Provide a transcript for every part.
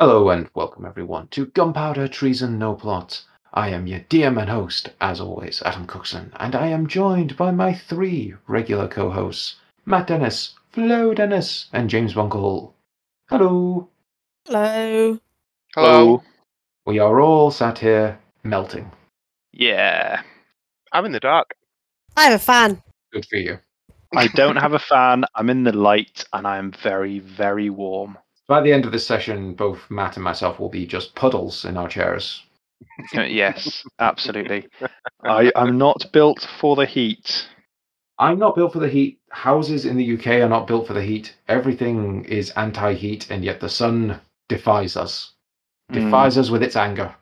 Hello and welcome everyone to Gunpowder Treason No Plot. I am your DM and host, as always, Adam Cookson, and I am joined by my three regular co-hosts, Matt Dennis, Flo Dennis, and James Bunkle. Hello. Hello. Hello. We are all sat here melting. Yeah. I'm in the dark. I have a fan. Good for you. I don't have a fan. I'm in the light and I am very, very warm. By the end of this session, both Matt and myself will be just puddles in our chairs. Yes, absolutely. I, I'm not built for the heat. I'm not built for the heat. Houses in the UK are not built for the heat. Everything is anti-heat, and yet the sun defies us. Mm. Defies us with its anger.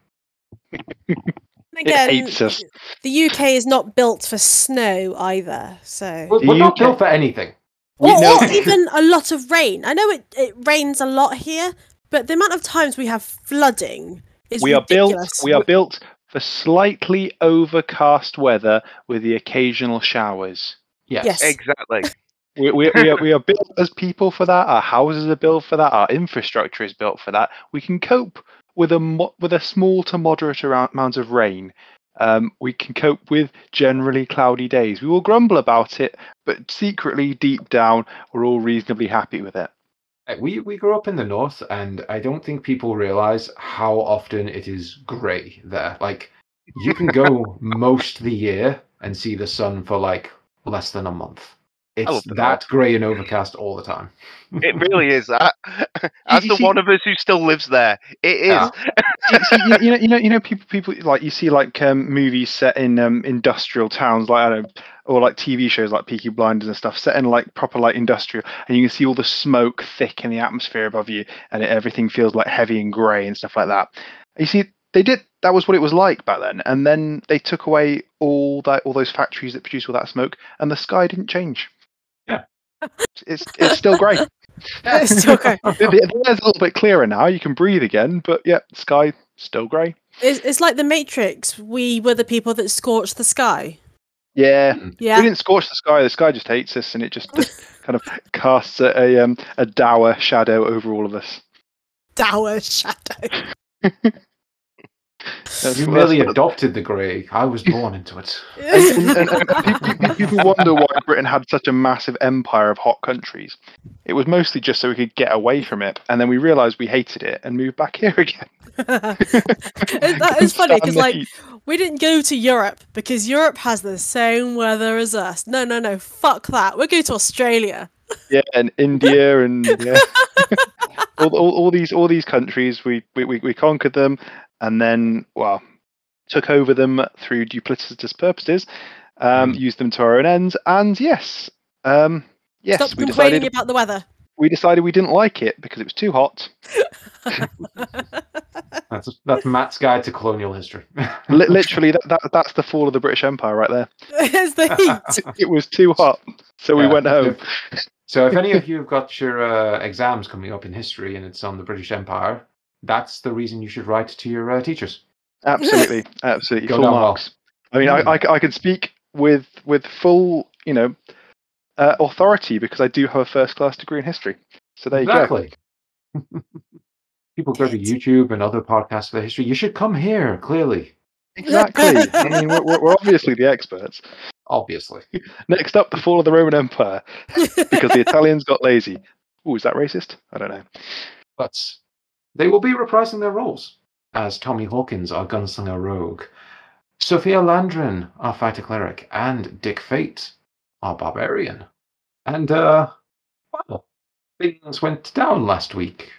Again, hates us. the UK is not built for snow either. So, We're, we're not UK built for anything. We or, know- or even a lot of rain. I know it, it rains a lot here, but the amount of times we have flooding is We are built. ridiculous. We are built for slightly overcast weather with the occasional showers. Yes. Yes. Exactly. We, we, we, are, we are built as people for that. Our houses are built for that. Our infrastructure is built for that. We can cope with a mo- with a small to moderate amount of rain. Um, we can cope with generally cloudy days. We will grumble about it, but secretly, deep down, we're all reasonably happy with it. Uh, We we grew up in the north, and I don't think people realize how often it is grey there. Like you can go most of the year and see the sun for like less than a month. It's that grey and overcast all the time. It really is that. As the see- one of us who still lives there, it is. Yeah. you, see, you, you know, you know, you know, people, people like you see like um, movies set in um, industrial towns, like I don't know, or like TV shows like Peaky Blinders and stuff, set in like proper like industrial, and you can see all the smoke thick in the atmosphere above you, and it, everything feels like heavy and grey and stuff like that. You see, they did that was what it was like back then, and then they took away all that, all those factories that produced all that smoke, and the sky didn't change. Yeah. it's it's still grey. It's still grey. the, the air's a little bit clearer now. You can breathe again, but yeah, sky still grey. It's, it's like the Matrix. We were the people that scorched the sky. Yeah, Yeah. we didn't scorch the sky. The sky just hates us, and it just kind of casts a, a um a dour shadow over all of us. Dour shadow. That's- You that's merely adopted the grey. I was born into it. and, and, and pe- pe- people wonder why Britain had such a massive empire of hot countries. It was mostly just so we could get away from it, and then we realised we hated it and moved back here again. that is funny Stand because like heat. we didn't go to Europe because Europe has the same weather as us. No, no, no. Fuck that. We're going to Australia. yeah, and India and yeah. all, all, all these all these countries we, we, we, we conquered them and then well took over them through duplicitous purposes, um, Mm. used them to our own ends, and yes, um, yes, Stop we complaining decided about the weather. we decided we didn't like it because it was too hot. That's that's Matt's guide to colonial history. Li- literally, that, that that's the fall of the British Empire right there. it's the heat. It was too hot, so we went home. So if any of you have got your uh, exams coming up in history and it's on the British Empire, that's the reason you should write to your uh, teachers. Absolutely, absolutely, Go full down well. marks. I mean, I can speak with with full, you know, uh, authority because I do have a first class degree in history. So there you go. exactly. People go to YouTube and other podcasts for history. You should come here, clearly. Exactly. I mean, we're, we're we're obviously the experts. Obviously. Next up, the fall of the Roman Empire because the Italians got lazy. Oh, is that racist? I don't know. But they will be reprising their roles as Tommy Hawkins, our gunslinger rogue, Sophia Landrin, our fighter cleric, and Dick Fate, our barbarian. And, uh, well, things went down last week.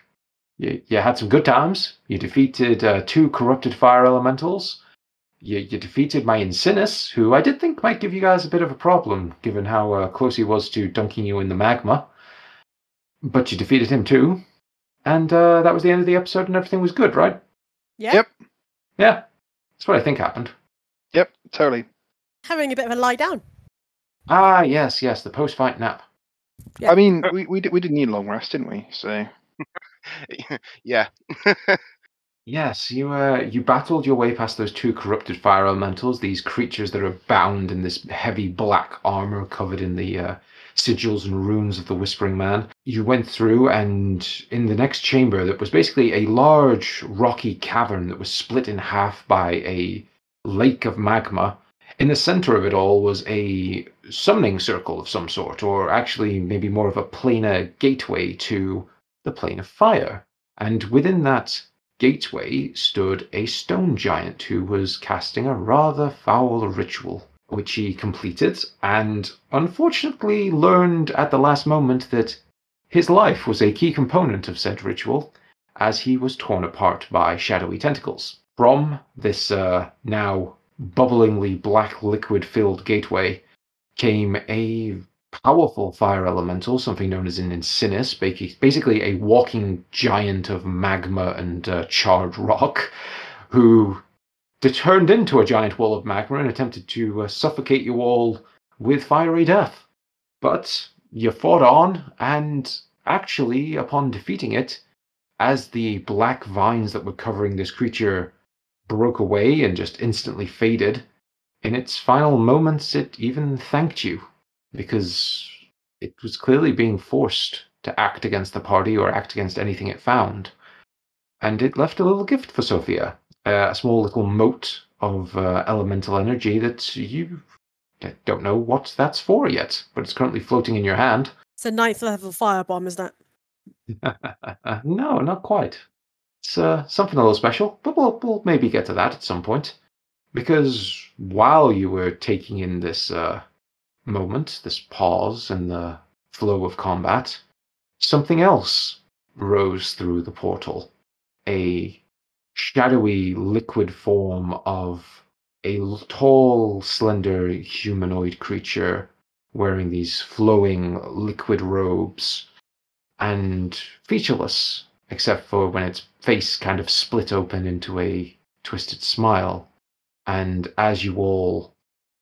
You, you had some good times. You defeated uh, two corrupted fire elementals. You, you defeated my Incinus, who I did think might give you guys a bit of a problem, given how uh, close he was to dunking you in the magma. But you defeated him too. And uh, that was the end of the episode, and everything was good, right? yeah. Yep. Yeah. That's what I think happened. Yep, totally. Having a bit of a lie down. Ah, yes, yes, the post fight nap. Yeah. I mean, we we did, we did need a long rest, didn't we? So yeah. Yes, you uh, you battled your way past those two corrupted fire elementals, these creatures that are bound in this heavy black armor covered in the uh, sigils and runes of the Whispering Man. You went through, and in the next chamber, that was basically a large rocky cavern that was split in half by a lake of magma. In the center of it all was a summoning circle of some sort, or actually maybe more of a planar gateway to the plane of fire. And within that gateway stood a stone giant who was casting a rather foul ritual, which he completed and unfortunately learned at the last moment that his life was a key component of said ritual, as he was torn apart by shadowy tentacles. From this uh, now bubblingly black liquid filled gateway came a powerful fire elemental, something known as an Insinus, basically a walking giant of magma and uh, charred rock, who turned into a giant wall of magma and attempted to uh, suffocate you all with fiery death. But you fought on, and actually, upon defeating it, as the black vines that were covering this creature broke away and just instantly faded, in its final moments it even thanked you because it was clearly being forced to act against the party or act against anything it found. And it left a little gift for Sophia, uh, a small little mote of uh, elemental energy that you don't know what that's for yet, but it's currently floating in your hand. It's a ninth level firebomb, is that? no, not quite. It's uh, something a little special, but we'll, we'll maybe get to that at some point. Because while you were taking in this uh, moment, this pause in the flow of combat, something else rose through the portal. A shadowy liquid form of a tall, slender humanoid creature wearing these flowing liquid robes and featureless, except for when its face kind of split open into a twisted smile. And as you all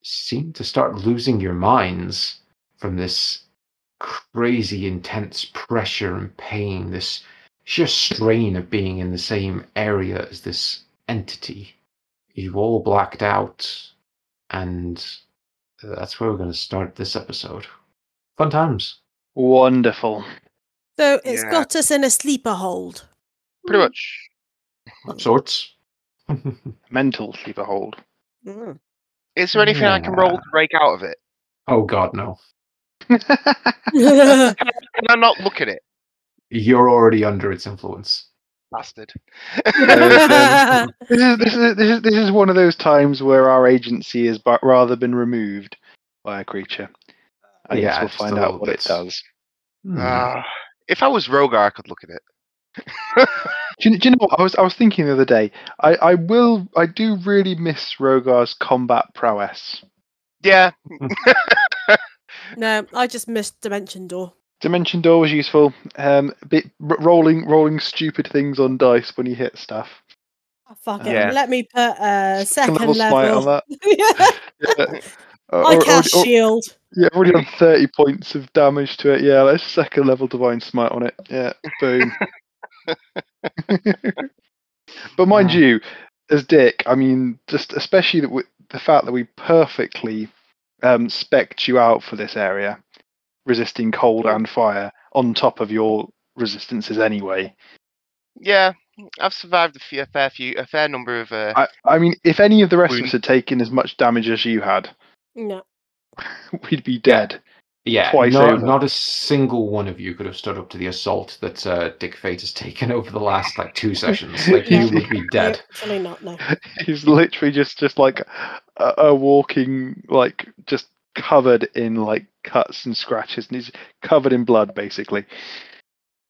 seem to start losing your minds from this crazy intense pressure and pain, this sheer strain of being in the same area as this entity. You've all blacked out, and that's where we're going to start this episode. Fun times. Wonderful. So it's Yeah. got us in a sleeper hold. Pretty much. Of sorts. Mental sleeper hold. Mm. Is there anything I can roll to break out of it? oh, God, no. Mm. Can I not look at it? You're already under its influence. Bastard. This is, this, is, this, is, this is one of those times where our agency has bu- rather been removed by a creature. I Yeah, guess we'll find out what bit. it does. Hmm. Ah, if I was Rogar, I could look at it. Do you, do you know what I was? I was thinking the other day. I, I will. I do really miss Rogar's combat prowess. yeah, no, I just missed Dimension Door. Dimension Door was useful. Um, bit rolling, rolling stupid things on dice when you hit stuff. Oh, fuck it. Yeah. Let me put a second level smite on that. Yeah. Uh, I or- or- cast or- shield. Yeah, I've already done 30 points of damage to it. Yeah, let's second level Divine Smite on it. Yeah, boom. but mind Wow. you, as Dick, I mean, just especially that we, the fact that we perfectly um, spec'd you out for this area, resisting cold and fire, on top of your resistances anyway. yeah. I've survived a, few, a fair few, a fair number of. Uh, I, I mean, if any of the rest of us had taken as much damage as you had, No. we'd be dead. Yeah, twice not, over. not a single one of you could have stood up to the assault that uh, Dick Fate has taken over the last like two sessions. Like you would be dead. Actually not, no. He's literally just just like a, a walking like just covered in like cuts and scratches and he's covered in blood basically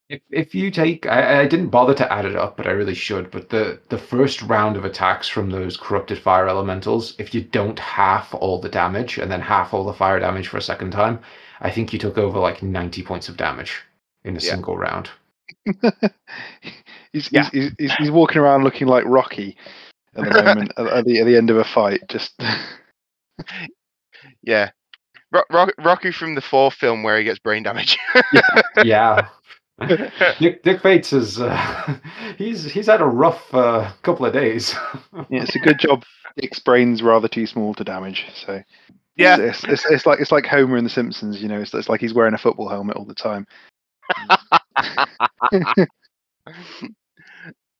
If if you take, I, I didn't bother to add it up, but I really should. But the the first round of attacks from those corrupted fire elementals, if you don't half all the damage and then half all the fire damage for a second time, I think you took over like ninety points of damage in a Yeah. single round. he's, Yeah. he's, he's he's walking around looking like rocky at the moment at, at the at the end of a fight just yeah. Ro- Ro- Rocky from the fourth film where he gets brain damage. yeah, Dick, Dick Fates is uh, he's he's had a rough uh, couple of days. Yeah, it's a good job. Dick's brain's rather too small to damage. So Yeah. it's, it's, it's like it's like Homer in The Simpsons. You know, it's, it's like he's wearing a football helmet all the time.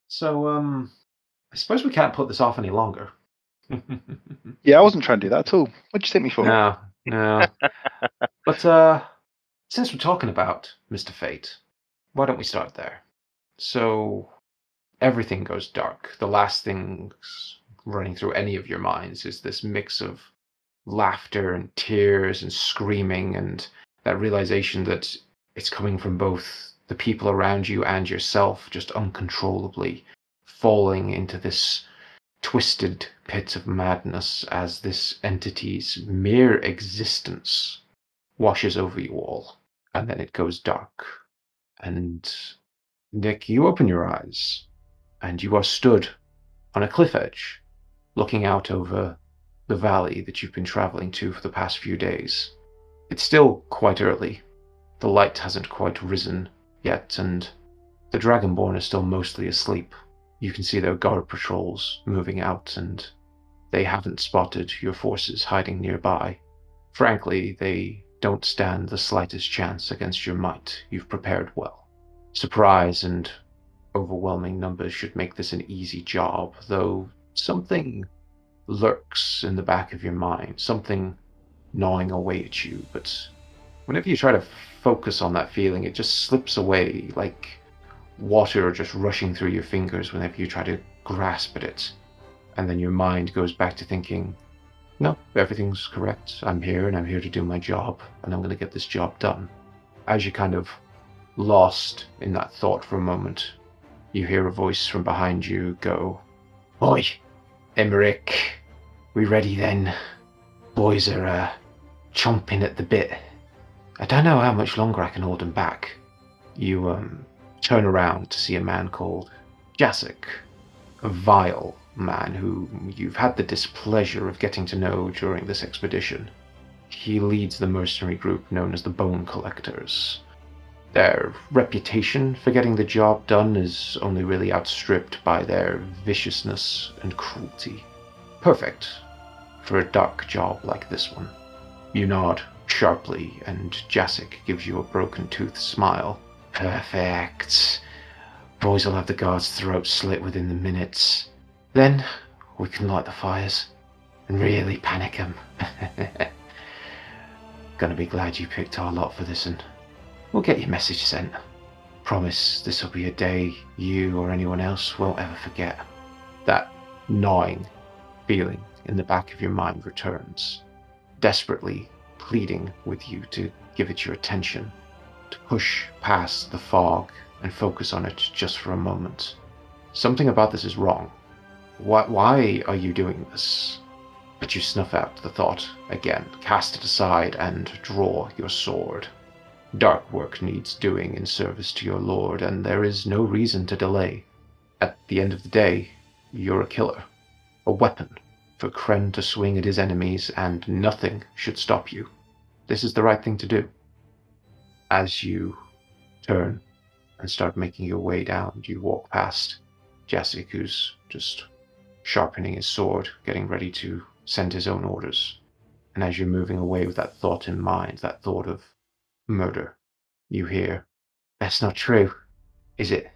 so um, I suppose we can't put this off any longer. Yeah, I wasn't trying to do that at all. What'd you take me for? No, no. but uh, since we're talking about Mr. Fate, why don't we start there? So, everything goes dark. The last things running through any of your minds is this mix of laughter and tears and screaming and that realization that it's coming from both the people around you and yourself just uncontrollably falling into this twisted pit of madness as this entity's mere existence washes over you all. And then it goes dark. And Nick, you open your eyes and you are stood on a cliff edge, looking out over the valley that you've been traveling to for the past few days. It's still quite early. The light hasn't quite risen yet, and the Dragonborn is still mostly asleep. You can see their guard patrols moving out, and they haven't spotted your forces hiding nearby. Frankly, they don't stand the slightest chance against your might. You've prepared well. Surprise and overwhelming numbers should make this an easy job, though something lurks in the back of your mind, something gnawing away at you, but whenever you try to focus on that feeling, it just slips away like water just rushing through your fingers whenever you try to grasp at it. And then your mind goes back to thinking, no, everything's correct. I'm here and I'm here to do my job and I'm going to get this job done. As you kind of lost in that thought for a moment, you hear a voice from behind you go, Oi, Emmerich, we ready then? Boys are uh, chomping at the bit. I don't know how much longer I can hold them back. You um, turn around to see a man called Jasik, a vile man who you've had the displeasure of getting to know during this expedition. He leads the mercenary group known as the Bone Collectors. Their reputation for getting the job done is only really outstripped by their viciousness and cruelty. Perfect for a dark job like this one. You nod sharply, and Jasik gives you a broken tooth smile. Perfect. Boys will have the guards' throats slit within the minutes. Then we can light the fires and really panic 'em. Gonna be glad you picked our lot for this, and we'll get your message sent. Promise this will be a day you or anyone else won't ever forget. That gnawing feeling in the back of your mind returns, desperately pleading with you to give it your attention, to push past the fog and focus on it just for a moment. Something about this is wrong. Why, why are you doing this? But you snuff out the thought again, cast it aside, and draw your sword. Dark work needs doing in service to your lord, and there is no reason to delay. At the end of the day, you're a killer, a weapon for Kren to swing at his enemies, and nothing should stop you. This is the right thing to do. As you turn and start making your way down, you walk past Jasik, who's just sharpening his sword, getting ready to send his own orders. And as you're moving away with that thought in mind, that thought of murder, you hear, That's not true, is it,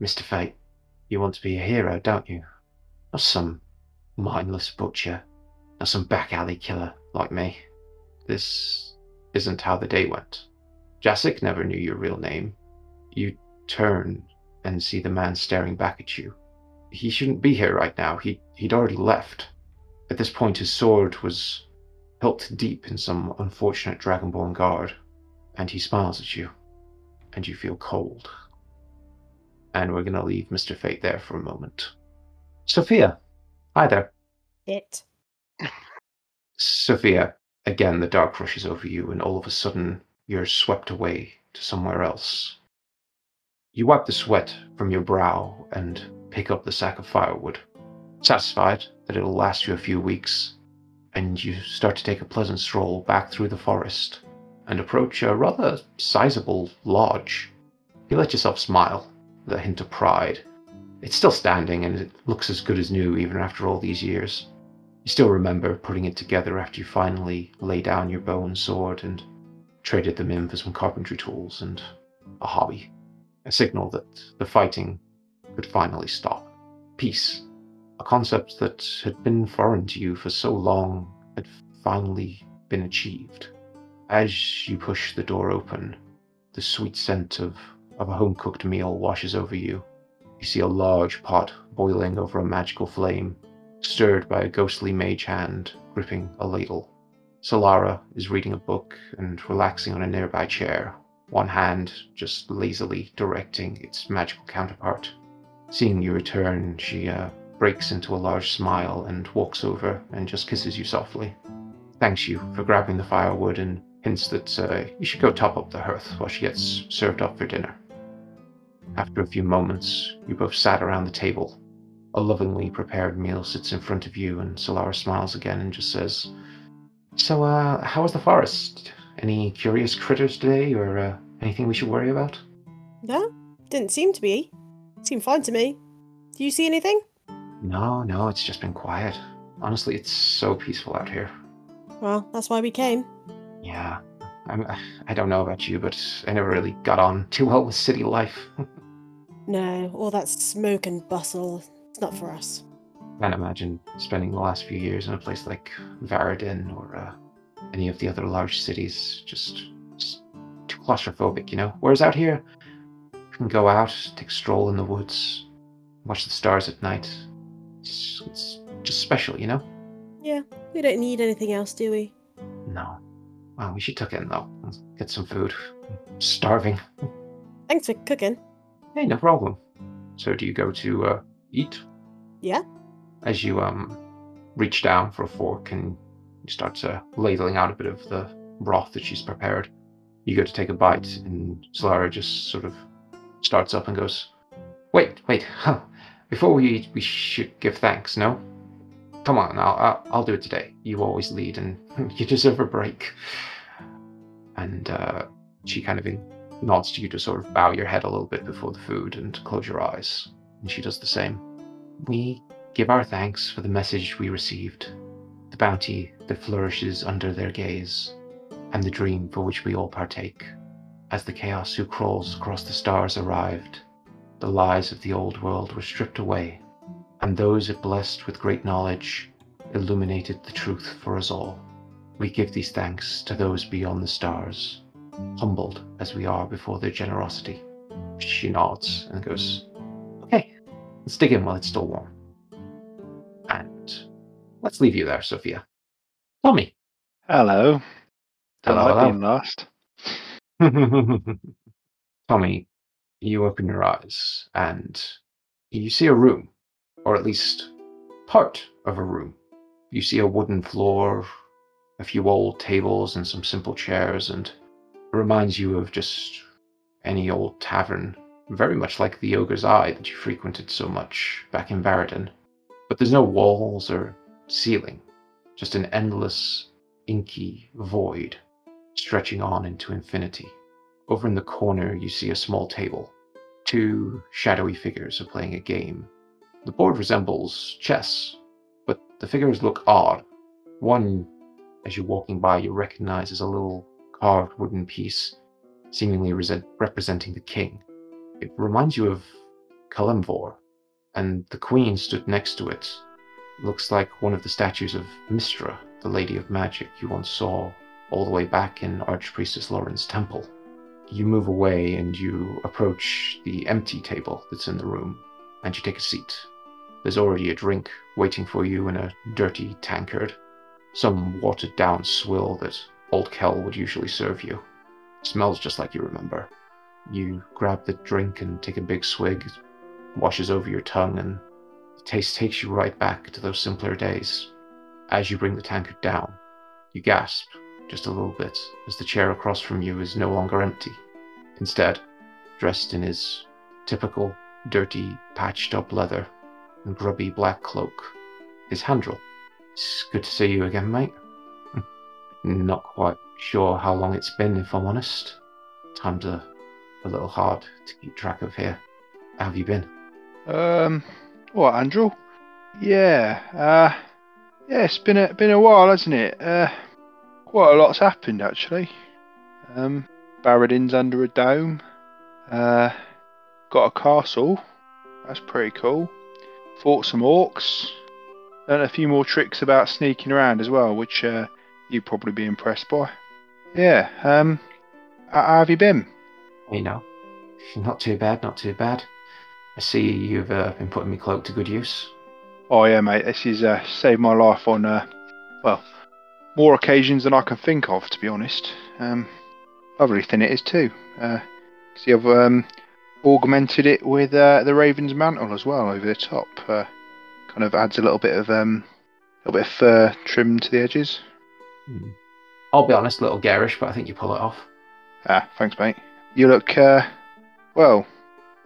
Mr. Fate? You want to be a hero, don't you? Not some mindless butcher, not some back alley killer like me. This isn't how the day went. Jasik never knew your real name. You turn and see the man staring back at you. He shouldn't be here right now. He he'd already left. At this point his sword was hilt deep in some unfortunate dragonborn guard, and he smiles at you, and you feel cold. And we're gonna leave Mr. Fate there for a moment. Sophia, hi there. It. Sophia, again the dark rushes over you, and all of a sudden you're swept away to somewhere else. You wipe the sweat from your brow and pick up the sack of firewood, satisfied that it'll last you a few weeks, and you start to take a pleasant stroll back through the forest and approach a rather sizable lodge. You let yourself smile with a hint of pride. It's still standing and it looks as good as new even after all these years. You still remember putting it together after you finally lay down your bow and sword and traded them in for some carpentry tools and a hobby. A signal that the fighting could finally stop. Peace, a concept that had been foreign to you for so long, had finally been achieved. As you push the door open, the sweet scent of, of a home cooked meal washes over you. You see a large pot boiling over a magical flame, stirred by a ghostly mage hand gripping a ladle. Solara is reading a book and relaxing on a nearby chair, one hand just lazily directing its magical counterpart. Seeing you return, she uh, breaks into a large smile and walks over and just kisses you softly. Thanks you for grabbing the firewood and hints that uh, you should go top up the hearth while she gets served up for dinner. After a few moments, you both sat around the table. A lovingly prepared meal sits in front of you, and Solara smiles again and just says, So, uh, how was the forest? Any curious critters today, or uh, anything we should worry about? No, didn't seem to be. Seemed fine to me. Do you see anything? No, no, it's just been quiet. Honestly, it's so peaceful out here. Well, that's why we came. Yeah, I'm, I don't know about you, but I never really got on too well with city life. No, all that smoke and bustle, it's not for us. Can't imagine spending the last few years in a place like Varadin or uh, any of the other large cities. Just, just too claustrophobic, you know. Whereas out here, you can go out, take a stroll in the woods, watch the stars at night. It's, it's just special, you know. Yeah, we don't need anything else, do we? No. Well, we should tuck in though. Let's get some food. Starving. Thanks for cooking. Hey, no problem. So, do you go to uh, eat? Yeah. As you um reach down for a fork and you start uh, ladling out a bit of the broth that she's prepared, you go to take a bite, and Solara just sort of starts up and goes, "Wait, wait! Before we eat, we should give thanks. No? Come on, I'll, I'll I'll do it today. You always lead, and you deserve a break." And uh, she kind of nods to you to sort of bow your head a little bit before the food and close your eyes. And she does the same. We give our thanks for the message we received, the bounty that flourishes under their gaze, and the dream for which we all partake. As the chaos who crawls across the stars arrived, the lies of the old world were stripped away, and those it blessed with great knowledge illuminated the truth for us all. We give these thanks to those beyond the stars, humbled as we are before their generosity. She nods and goes, Okay, let's dig in while it's still warm. Let's leave you there, Sophia. Tommy. Hello. Hello, like hello. being last. Tommy, you open your eyes and you see a room, or at least part of a room. You see a wooden floor, a few old tables, and some simple chairs, and it reminds you of just any old tavern, very much like the Ogre's Eye that you frequented so much back in Varadin. But there's no walls or ceiling, just an endless, inky void stretching on into infinity. Over in the corner, you see a small table. Two shadowy figures are playing a game. The board resembles chess, but the figures look odd. One, as you're walking by, you recognize as a little carved wooden piece, seemingly resent- representing the king. It reminds you of Kelemvor, and the queen stood next to it. Looks like one of the statues of Mystra, the Lady of Magic you once saw all the way back in Archpriestess Lauren's temple. You move away and you approach the empty table that's in the room, and you take a seat. There's already a drink waiting for you in a dirty tankard, some watered down swill that old Kel would usually serve you. smells just like you remember. You grab the drink and take a big swig, it washes over your tongue, and the taste takes you right back to those simpler days. As you bring the tankard down, you gasp just a little bit as the chair across from you is no longer empty. Instead, dressed in his typical dirty, patched up leather and grubby black cloak, is Handrel. It's good to see you again, mate. Not quite sure how long it's been, if I'm honest. Time's a a little hard to keep track of here. How have you been? Um, what, Andrew? Yeah, uh, yeah, it's been a been a while, hasn't it? Uh, quite a lot's happened actually. Um, Varadin's under a dome. Uh, got a castle. That's pretty cool. Fought some orcs. Learned a few more tricks about sneaking around as well, which uh, you'd probably be impressed by. Yeah. Um, how have you been? You know, not too bad, not too bad. I see you've uh, been putting me cloak to good use. Oh yeah, mate. This has uh, saved my life on uh, well, more occasions than I can think of, to be honest. Um, lovely thing it is too. Uh, see, I've um, augmented it with uh, the Raven's mantle as well over the top. Uh, kind of adds a little bit of um, a little bit of fur trim to the edges. Hmm. I'll be honest, a little garish, but I think you pull it off. Ah, thanks, mate. You look uh, well.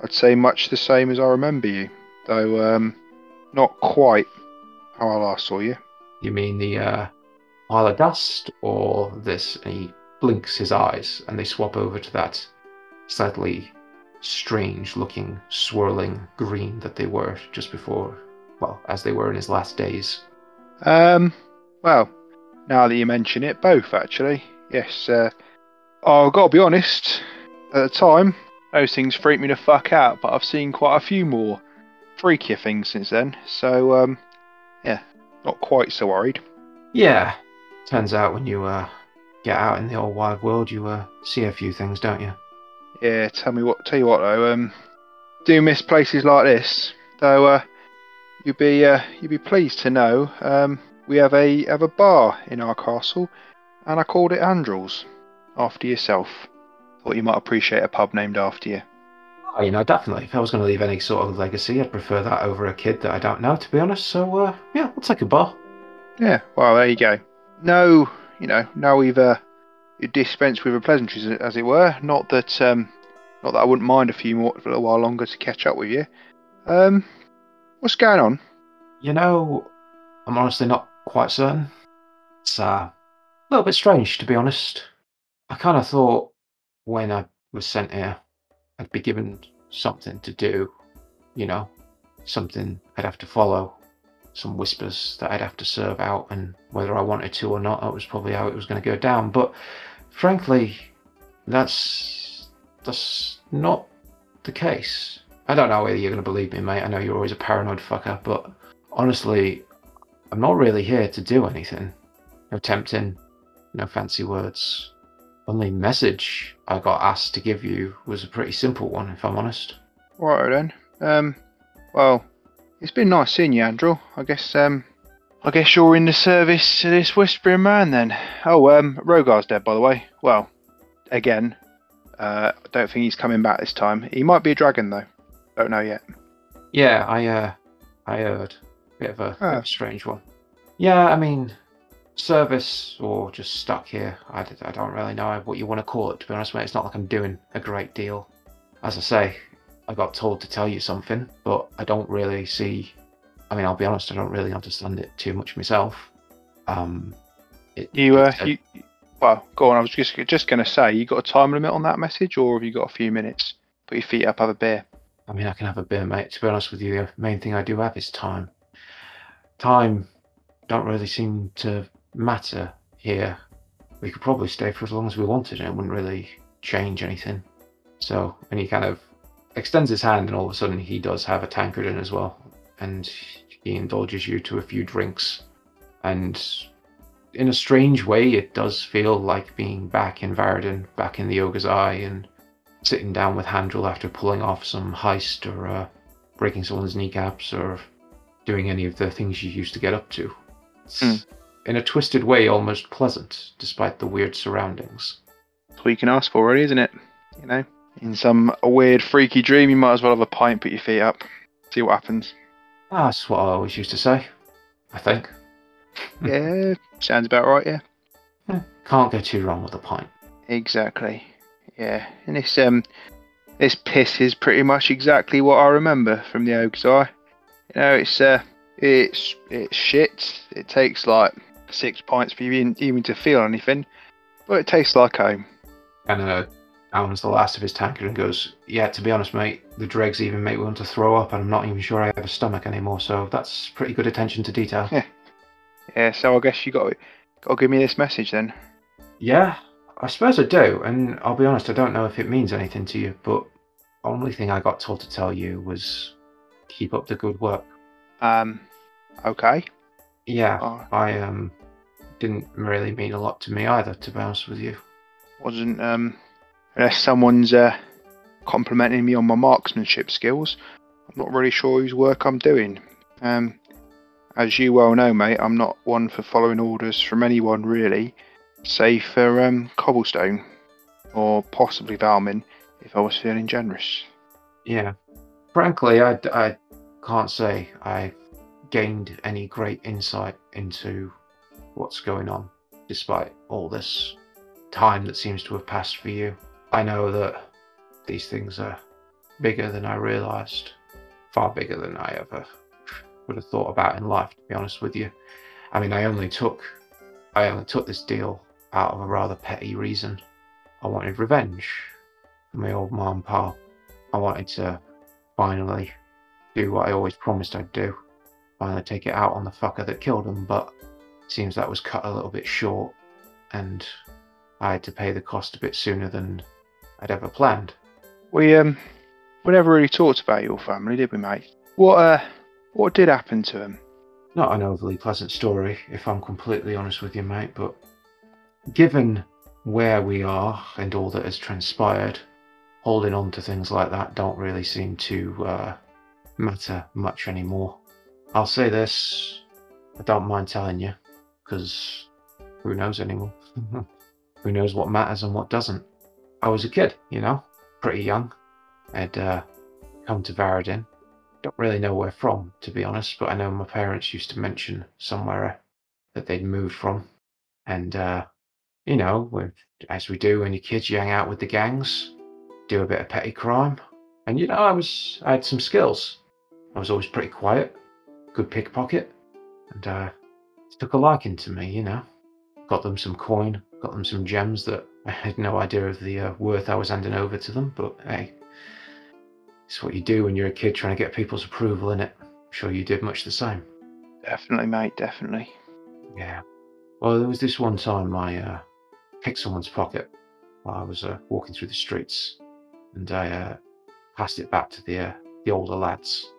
I'd say much the same as I remember you, though um, not quite how I last saw you. You mean the uh, pile of dust, or this? And he blinks his eyes, and they swap over to that slightly strange-looking, swirling green that they were just before. Well, as they were in his last days. Um, well, now that you mention it, both actually. Yes. Uh, I've got to be honest. At the time, those things freak me the fuck out, but I've seen quite a few more freakier things since then. So, um, yeah, not quite so worried. Yeah. Turns out when you uh, get out in the old wide world, you uh, see a few things, don't you? Yeah. Tell me what. Tell you what though. Um, do miss places like this. Though, uh, you'd be uh, you'd be pleased to know. Um, we have a have a bar in our castle, and I called it Andrew's, after yourself. Thought you might appreciate a pub named after you. Oh, you know, definitely. If I was going to leave any sort of legacy, I'd prefer that over a kid that I don't know, to be honest. So, uh, yeah, we'll take a bar. Yeah, well, there you go. No, you know, now we've uh, dispensed with the pleasantries, as it were. Not that, um, not that I wouldn't mind a few more, a little while longer to catch up with you. Um, what's going on? You know, I'm honestly not quite certain. It's uh, a little bit strange, to be honest. I kind of thought when I was sent here, I'd be given something to do, you know, something I'd have to follow, some whispers that I'd have to serve out, and whether I wanted to or not, that was probably how it was going to go down. But frankly, that's that's not the case. I don't know whether you're going to believe me, mate. I know you're always a paranoid fucker, but honestly, I'm not really here to do anything. No tempting, no fancy words. Only message I got asked to give you was a pretty simple one, if I'm honest. Right then. Um, well, it's been nice seeing you, Andrew. I guess, um, I guess you're in the service to this whispering man then. Oh, um, Rogar's dead, by the way. Well, again. Uh, I don't think he's coming back this time. He might be a dragon though. Don't know yet. Yeah, I uh, I heard. Bit of a, bit Ah. of a strange one. Yeah, I mean, service or just stuck here. I, I don't really know what you want to call it. To be honest, mate, it's not like I'm doing a great deal. As I say, I got told to tell you something, but I don't really see. I mean, I'll be honest, I don't really understand it too much myself. Um, it, You, uh, it's a- you, well, go on. I was just just gonna say, you got a time limit on that message, or have you got a few minutes? Put your feet up, have a beer. I mean, I can have a beer, mate. To be honest with you, the main thing I do have is time. Time don't really seem to matter here. We could probably stay for as long as we wanted, and it wouldn't really change anything. So, and he kind of extends his hand, and all of a sudden, he does have a tankard in as well, and he indulges you to a few drinks. And in a strange way, it does feel like being back in Varadin, back in the Ogre's Eye, and sitting down with Handrel after pulling off some heist or uh, breaking someone's kneecaps or doing any of the things you used to get up to. Hmm. In a twisted way, almost pleasant, despite the weird surroundings. That's all you can ask for, really, isn't it? You know, in some weird, freaky dream, you might as well have a pint, put your feet up, see what happens. Ah, That's what I always used to say. I think. yeah, sounds about right. Yeah, Eh, Can't go too wrong with a pint. exactly. Yeah, and this um, this piss is pretty much exactly what I remember from the Ogre's Eye. You know, it's uh, it's it's shit. It takes like six pints for you even, even to feel anything, but it tastes like home. And of downs the last of his tankard and goes, Yeah, to be honest, mate, the dregs even make me want to throw up, and I'm not even sure I have a stomach anymore, so that's pretty good attention to detail. Yeah, so I guess you got got to give me this message then. yeah, I suppose I do, and I'll be honest, I don't know if it means anything to you, but only thing I got told to tell you was keep up the good work. Um, okay. Yeah, Oh, I um didn't really mean a lot to me either, to be honest with you. wasn't um, unless someone's uh, complimenting me on my marksmanship skills. I'm not really sure whose work I'm doing. Um, as you well know, mate, I'm not one for following orders from anyone really, save for um, cobblestone or possibly Valmin if I was feeling generous. Yeah. Frankly, I, I can't say I gained any great insight into what's going on, despite all this time that seems to have passed for you. I know that these things are bigger than I realized, far bigger than I ever would have thought about in life, to be honest with you. I mean, I only took, I only took this deal out of a rather petty reason. I wanted revenge for my old mom and pa. I wanted to finally do what I always promised I'd do. Finally take it out on the fucker that killed him, but it seems that was cut a little bit short, and I had to pay the cost a bit sooner than I'd ever planned. We um, we never really talked about your family, did we, mate? What uh, what did happen to him? Not an overly pleasant story, if I'm completely honest with you, mate, but given where we are and all that has transpired, holding on to things like that don't really seem to uh, matter much anymore. I'll say this, I don't mind telling you, because who knows anymore? who knows what matters and what doesn't? I was a kid, you know, pretty young. I'd uh, come to Varadin. Don't really know where from, to be honest, but I know my parents used to mention somewhere that they'd moved from. And, uh, you know, as we do when you're kids, you hang out with the gangs, do a bit of petty crime. And, you know, I was, I had some skills. I was always pretty quiet, good pickpocket, and, uh, took a liking to me, you know. Got them some coin, got them some gems that I had no idea of the uh, worth I was handing over to them, but hey, it's what you do when you're a kid trying to get people's approval, innit? I'm sure you did much the same. Definitely, mate. Definitely. Yeah. Well, there was this one time I uh, picked someone's pocket while I was uh, walking through the streets, and I uh, passed it back to the uh, the older lads.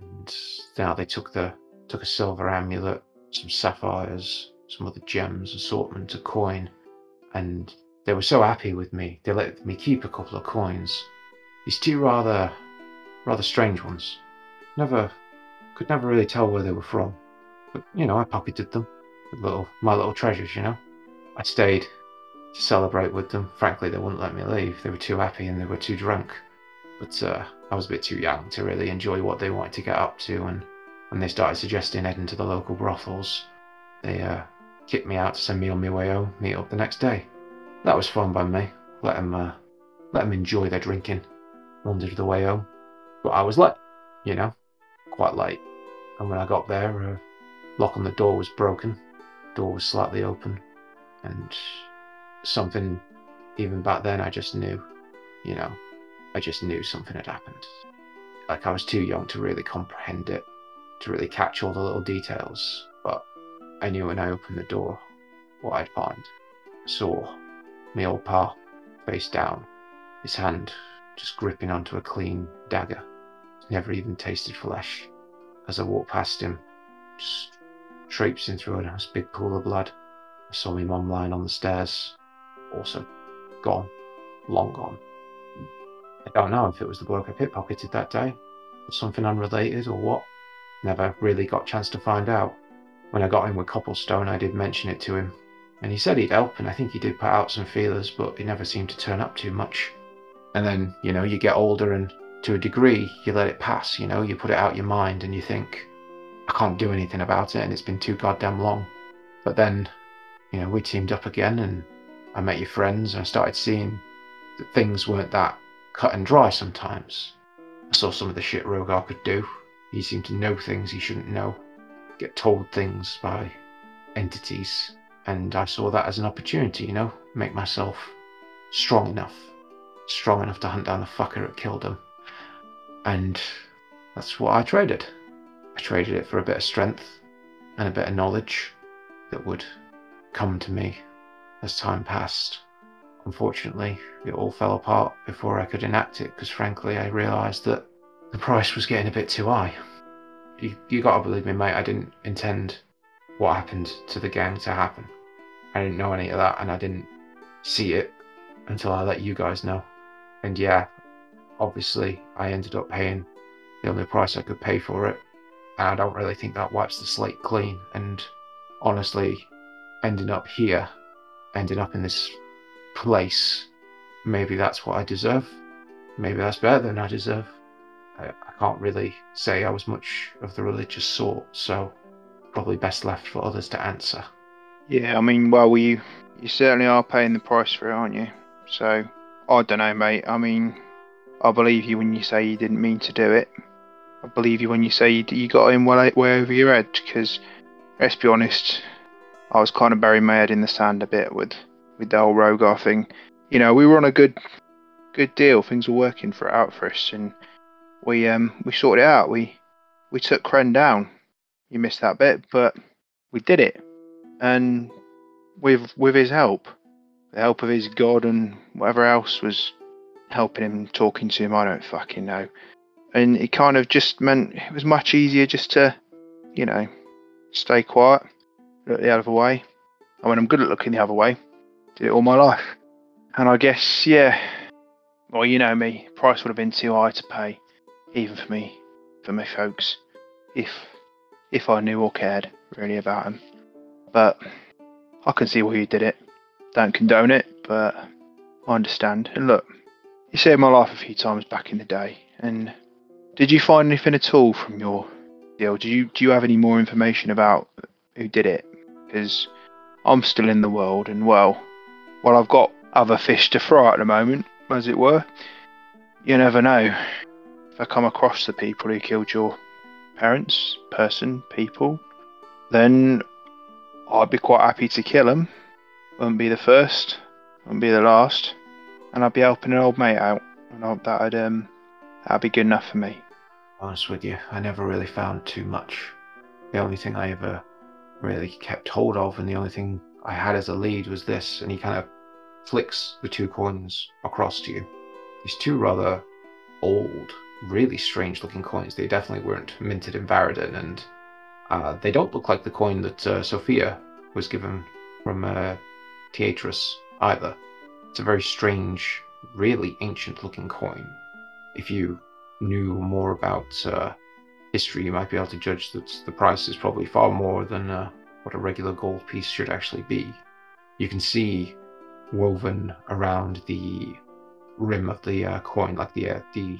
And now they took the took a silver amulet, some sapphires, some other gems, assortment, of coin, and they were so happy with me. They let me keep a couple of coins. These two rather rather strange ones. Never could never really tell where they were from. But you know, I pocketed them little my little treasures, you know. I stayed to celebrate with them. Frankly, they wouldn't let me leave. They were too happy and they were too drunk. But uh, I was a bit too young to really enjoy what they wanted to get up to. And when they started suggesting heading to the local brothels, they uh, kicked me out to send me on my way home. Meet up the next day. That was fun by me. Let them uh, let them enjoy their drinking. Wandered the way home, but I was late. You know, quite late. And when I got there, uh, lock on the door was broken door was slightly open and something even back then i just knew you know i just knew something had happened like i was too young to really comprehend it to really catch all the little details but i knew when i opened the door what i'd find saw my old pa face down his hand just gripping onto a clean dagger never even tasted flesh as i walked past him just traipsing through a nice big pool of blood. I saw my mum lying on the stairs, also gone, long gone. I don't know if it was the bloke I pickpocketed that day, or something unrelated, or what. Never really got a chance to find out. When I got in with Copplestone, I did mention it to him, and he said he'd help, and I think he did put out some feelers, but he never seemed to turn up too much. And then, you know, you get older, and to a degree, you let it pass, you know, you put it out your mind, and you think, I can't do anything about it and it's been too goddamn long. But then, you know, we teamed up again and I met your friends and I started seeing that things weren't that cut and dry sometimes. I saw some of the shit Rogar could do. He seemed to know things he shouldn't know, get told things by entities, and I saw that as an opportunity, you know, make myself strong enough strong enough to hunt down the fucker that killed him. And that's what I traded. I traded it for a bit of strength and a bit of knowledge that would come to me as time passed. Unfortunately, it all fell apart before I could enact it because, frankly, I realised that the price was getting a bit too high. You, you gotta believe me, mate, I didn't intend what happened to the gang to happen. I didn't know any of that, and I didn't see it until I let you guys know. And yeah, obviously, I ended up paying the only price I could pay for it, and I don't really think that wipes the slate clean. And honestly, ending up here, ending up in this place, maybe that's what I deserve. Maybe that's better than I deserve. I, I can't really say I was much of the religious sort, so probably best left for others to answer. Yeah, I mean, well, you you certainly are paying the price for it, aren't you? So I don't know, mate. I mean, I believe you when you say you didn't mean to do it. I believe you when you say you, you got in well way over your head. Because let's be honest, I was kind of burying my head in the sand a bit with with the whole Rogar thing. You know, we were on a good good deal. Things were working for out for us, and we um we sorted it out. We we took Kren down. You missed that bit, but we did it, and with with his help, the help of his god and whatever else was helping him, talking to him. I don't fucking know. And it kind of just meant it was much easier just to, you know, stay quiet, look the other way. I mean, I'm good at looking the other way. Did it all my life. And I guess, yeah, well, you know me, price would have been too high to pay, even for me, for my folks, if if I knew or cared really about him. But I can see why you did it. Don't condone it, but I understand. And look, you saved my life a few times back in the day. And did you find anything at all from your deal? Do you do you have any more information about who did it? Because I'm still in the world, and well, well, I've got other fish to fry at the moment, as it were. You never know. If I come across the people who killed your parents, person, people, then I'd be quite happy to kill them. Wouldn't be the first, wouldn't be the last, and I'd be helping an old mate out, and I, that'd um, that'd be good enough for me. Honest with you, I never really found too much. The only thing I ever really kept hold of, and the only thing I had as a lead was this, and he kind of flicks the two coins across to you. These two rather old, really strange looking coins. They definitely weren't minted in Varadin, and uh, they don't look like the coin that uh, Sophia was given from uh, Teatrus either. It's a very strange, really ancient looking coin. If you knew more about uh, history, you might be able to judge that the price is probably far more than uh, what a regular gold piece should actually be. You can see woven around the rim of the uh, coin, like the uh, the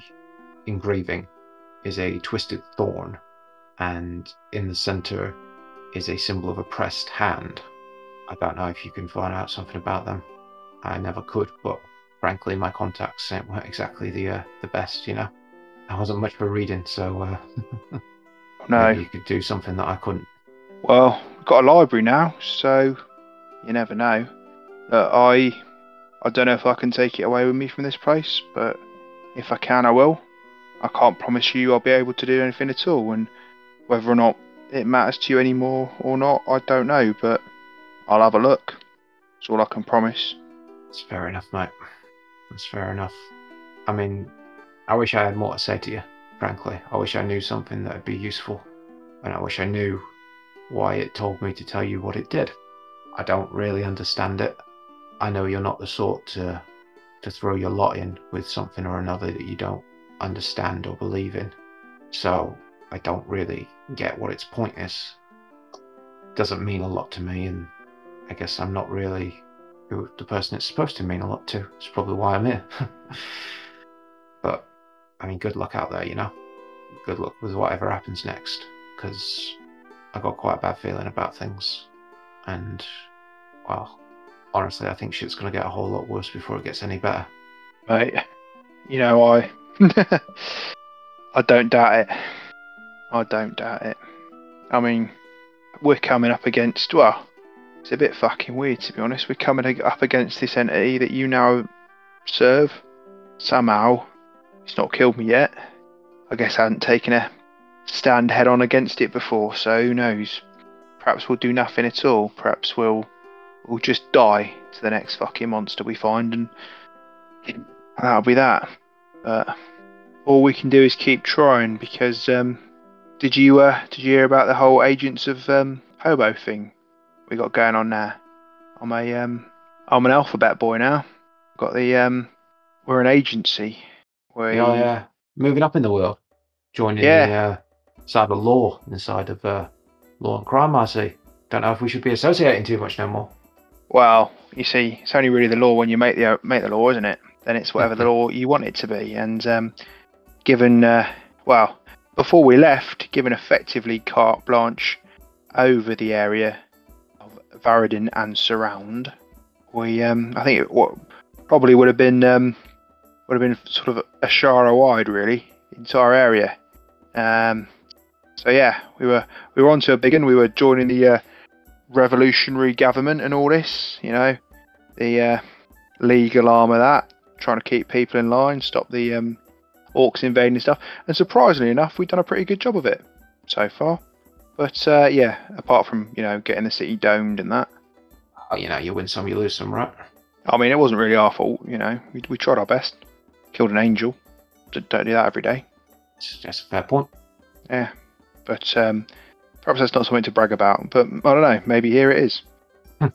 engraving, is a twisted thorn, and in the center is a symbol of a pressed hand. I don't know if you can find out something about them. I never could, but frankly, my contacts weren't exactly the uh, the best. You know, I wasn't much for reading, so uh, No, maybe you could do something that I couldn't. Well, we've got a library now, so you never know. Uh, I I don't know if I can take it away with me from this place, but if I can, I will. I can't promise you I'll be able to do anything at all, and whether or not it matters to you anymore or not, I don't know, but I'll have a look. That's all I can promise. It's fair enough, mate. It's fair enough. I mean, I wish I had more to say to you, frankly. I wish I knew something that would be useful. And I wish I knew why it told me to tell you what it did. I don't really understand it. I know you're not the sort to to throw your lot in with something or another that you don't understand or believe in. So I don't really get what its point is. doesn't mean a lot to me, and I guess I'm not really the person it's supposed to mean a lot to. It's probably why I'm here. but I mean, good luck out there, you know. Good luck with whatever happens next, because I got quite a bad feeling about things, and well, honestly, I think shit's gonna get a whole lot worse before it gets any better. Mate, you know, I I don't doubt it. I don't doubt it. I mean, we're coming up against, well, it's a bit fucking weird to be honest. We're coming up against this entity that you now serve. somehow it's not killed me yet. I guess I hadn't taken a stand head on against it before, so who knows? Perhaps we'll do nothing at all. Perhaps we'll we'll just die to the next fucking monster we find, and that'll be that. But all we can do is keep trying because um, did you uh, did you hear about the whole agents of um, hobo thing we got going on now? I'm a um, I'm an alphabet boy now. Got the um, we're an agency. We, Yeah, yeah. Moving up in the world. Joining Yeah. the uh, side of law inside of uh, law and crime, I see. Don't know if we should be associating too much no more. Well, you see, it's only really the law when you make the make the law, isn't it? Then it's whatever the law you want it to be. And um, given, uh, well, before we left, given effectively carte blanche over the area of Varadin and surround, we, um, I think it what, probably would have been um, would have been sort of a Shara wide, really, entire area. Um, so yeah, we were we were onto a big one. We were joining the uh, revolutionary government and all this, you know, the uh, legal arm of that, trying to keep people in line, stop the um, orcs invading and stuff. And surprisingly enough, we've done a pretty good job of it so far. But uh, yeah, apart from you know getting the city domed and that, Oh, you know, you win some, you lose some, right? I mean, it wasn't really our fault. You know, we, we tried our best, killed an angel. D- Don't do that every day. Just a fair point. But um, perhaps that's not something to brag about. But I don't know. Maybe here it is.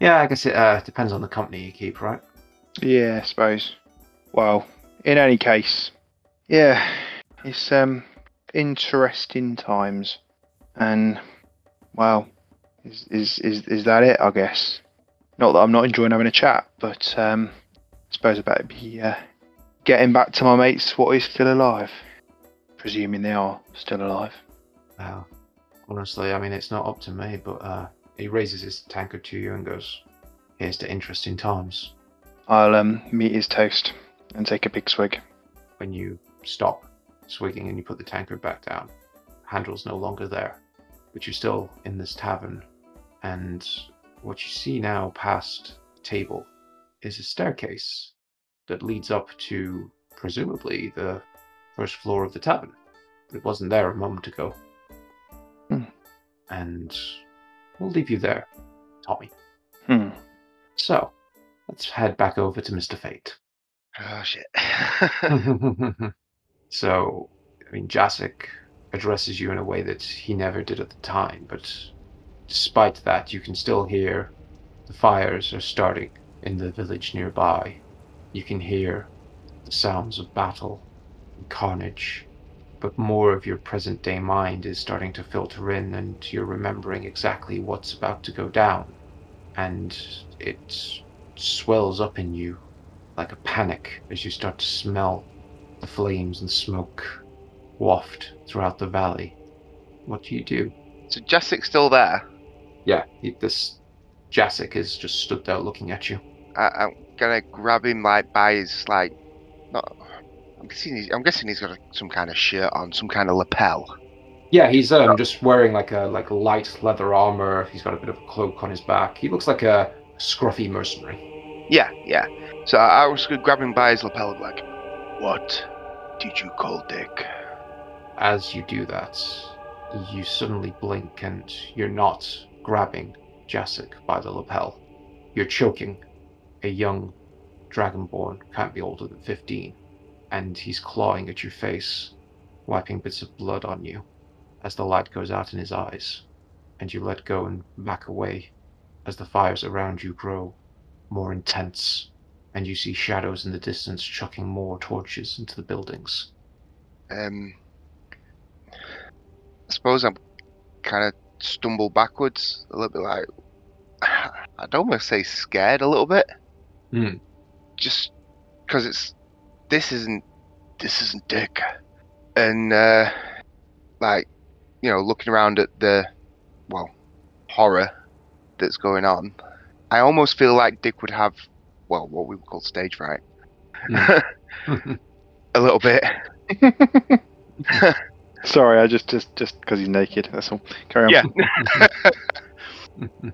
yeah, I guess it uh, depends on the company you keep, right? Yeah, I suppose. Well, in any case, yeah, it's um interesting times, and well, is is is is that it? I guess. Not that I'm not enjoying having a chat, but um, I suppose I better be uh, getting back to my mates. What is still alive? Presuming they are still alive. Well, honestly, I mean, it's not up to me, but uh, he raises his tankard to you and goes, Here's to interesting times. I'll um meet his toast and take a big swig. When you stop swigging and you put the tankard back down, handle's no longer there, but you're still in this tavern, and what you see now past the table is a staircase that leads up to presumably the first floor of the tavern. But it wasn't there a moment ago. Hmm. And we'll leave you there, Tommy. Hmm. So, let's head back over to Mr. Fate. Oh shit. so, I mean, Jacek addresses you in a way that he never did at the time, but despite that, you can still hear the fires are starting in the village nearby. You can hear the sounds of battle and carnage, but more of your present day mind is starting to filter in, and you're remembering exactly what's about to go down. And it swells up in you like a panic as you start to smell the flames and smoke waft throughout the valley. What do you do? so Jessic's still there. Yeah, he, this Jacek is just stood there looking at you. I, I'm gonna grab him like by his like, not. I'm guessing he's, I'm guessing he's got a, some kind of shirt on, some kind of lapel. Yeah, he's um, just wearing like a like light leather armor. He's got a bit of a cloak on his back. He looks like a scruffy mercenary. Yeah, yeah. So I, was gonna grab him by his lapel like, "What did you call Dick?" As you do that, you suddenly blink and you're not grabbing Jacek by the lapel. You're choking a young dragonborn, can't be older than 15, and he's clawing at your face, wiping bits of blood on you as the light goes out in his eyes, and you let go and back away as the fires around you grow more intense, and you see shadows in the distance chucking more torches into the buildings. Um, I suppose I'm kind of stumble backwards a little bit, like I'd almost say scared a little bit, Hmm. just because it's this isn't this isn't Dick, and uh, like you know looking around at the well horror that's going on, I almost feel like Dick would have well what we would call stage fright a little bit. Sorry, I just just just because he's naked. That's all. Carry on. Yeah.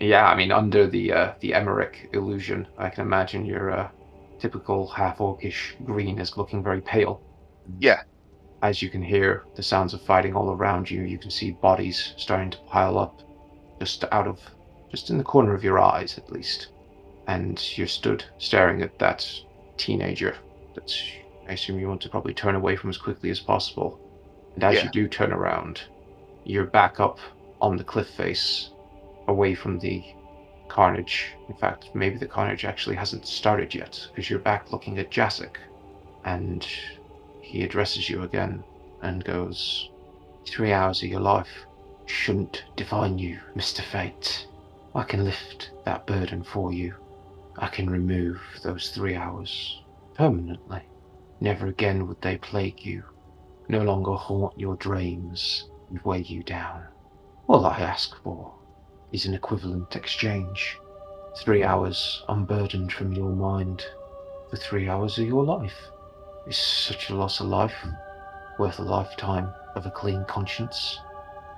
yeah, I mean, under the uh, the Emmerich illusion, I can imagine you're uh, typical half orcish green is looking very pale. Yeah. As you can hear the sounds of fighting all around you, you can see bodies starting to pile up just out of, just in the corner of your eyes at least. And you're stood staring at that teenager that I assume you want to probably turn away from as quickly as possible. And as Yeah. you do turn around, you're back up on the cliff face, away from the carnage. In fact, maybe the carnage actually hasn't started yet, because you're back looking at Jasek. And he addresses you again and goes, Three hours of your life shouldn't define you, Mr. Fate. I can lift that burden for you. I can remove those three hours permanently. Never again would they plague you, no longer haunt your dreams and weigh you down. All I ask for is an equivalent exchange. Three hours unburdened from your mind for three hours of your life. Is such a loss of life worth a lifetime of a clean conscience?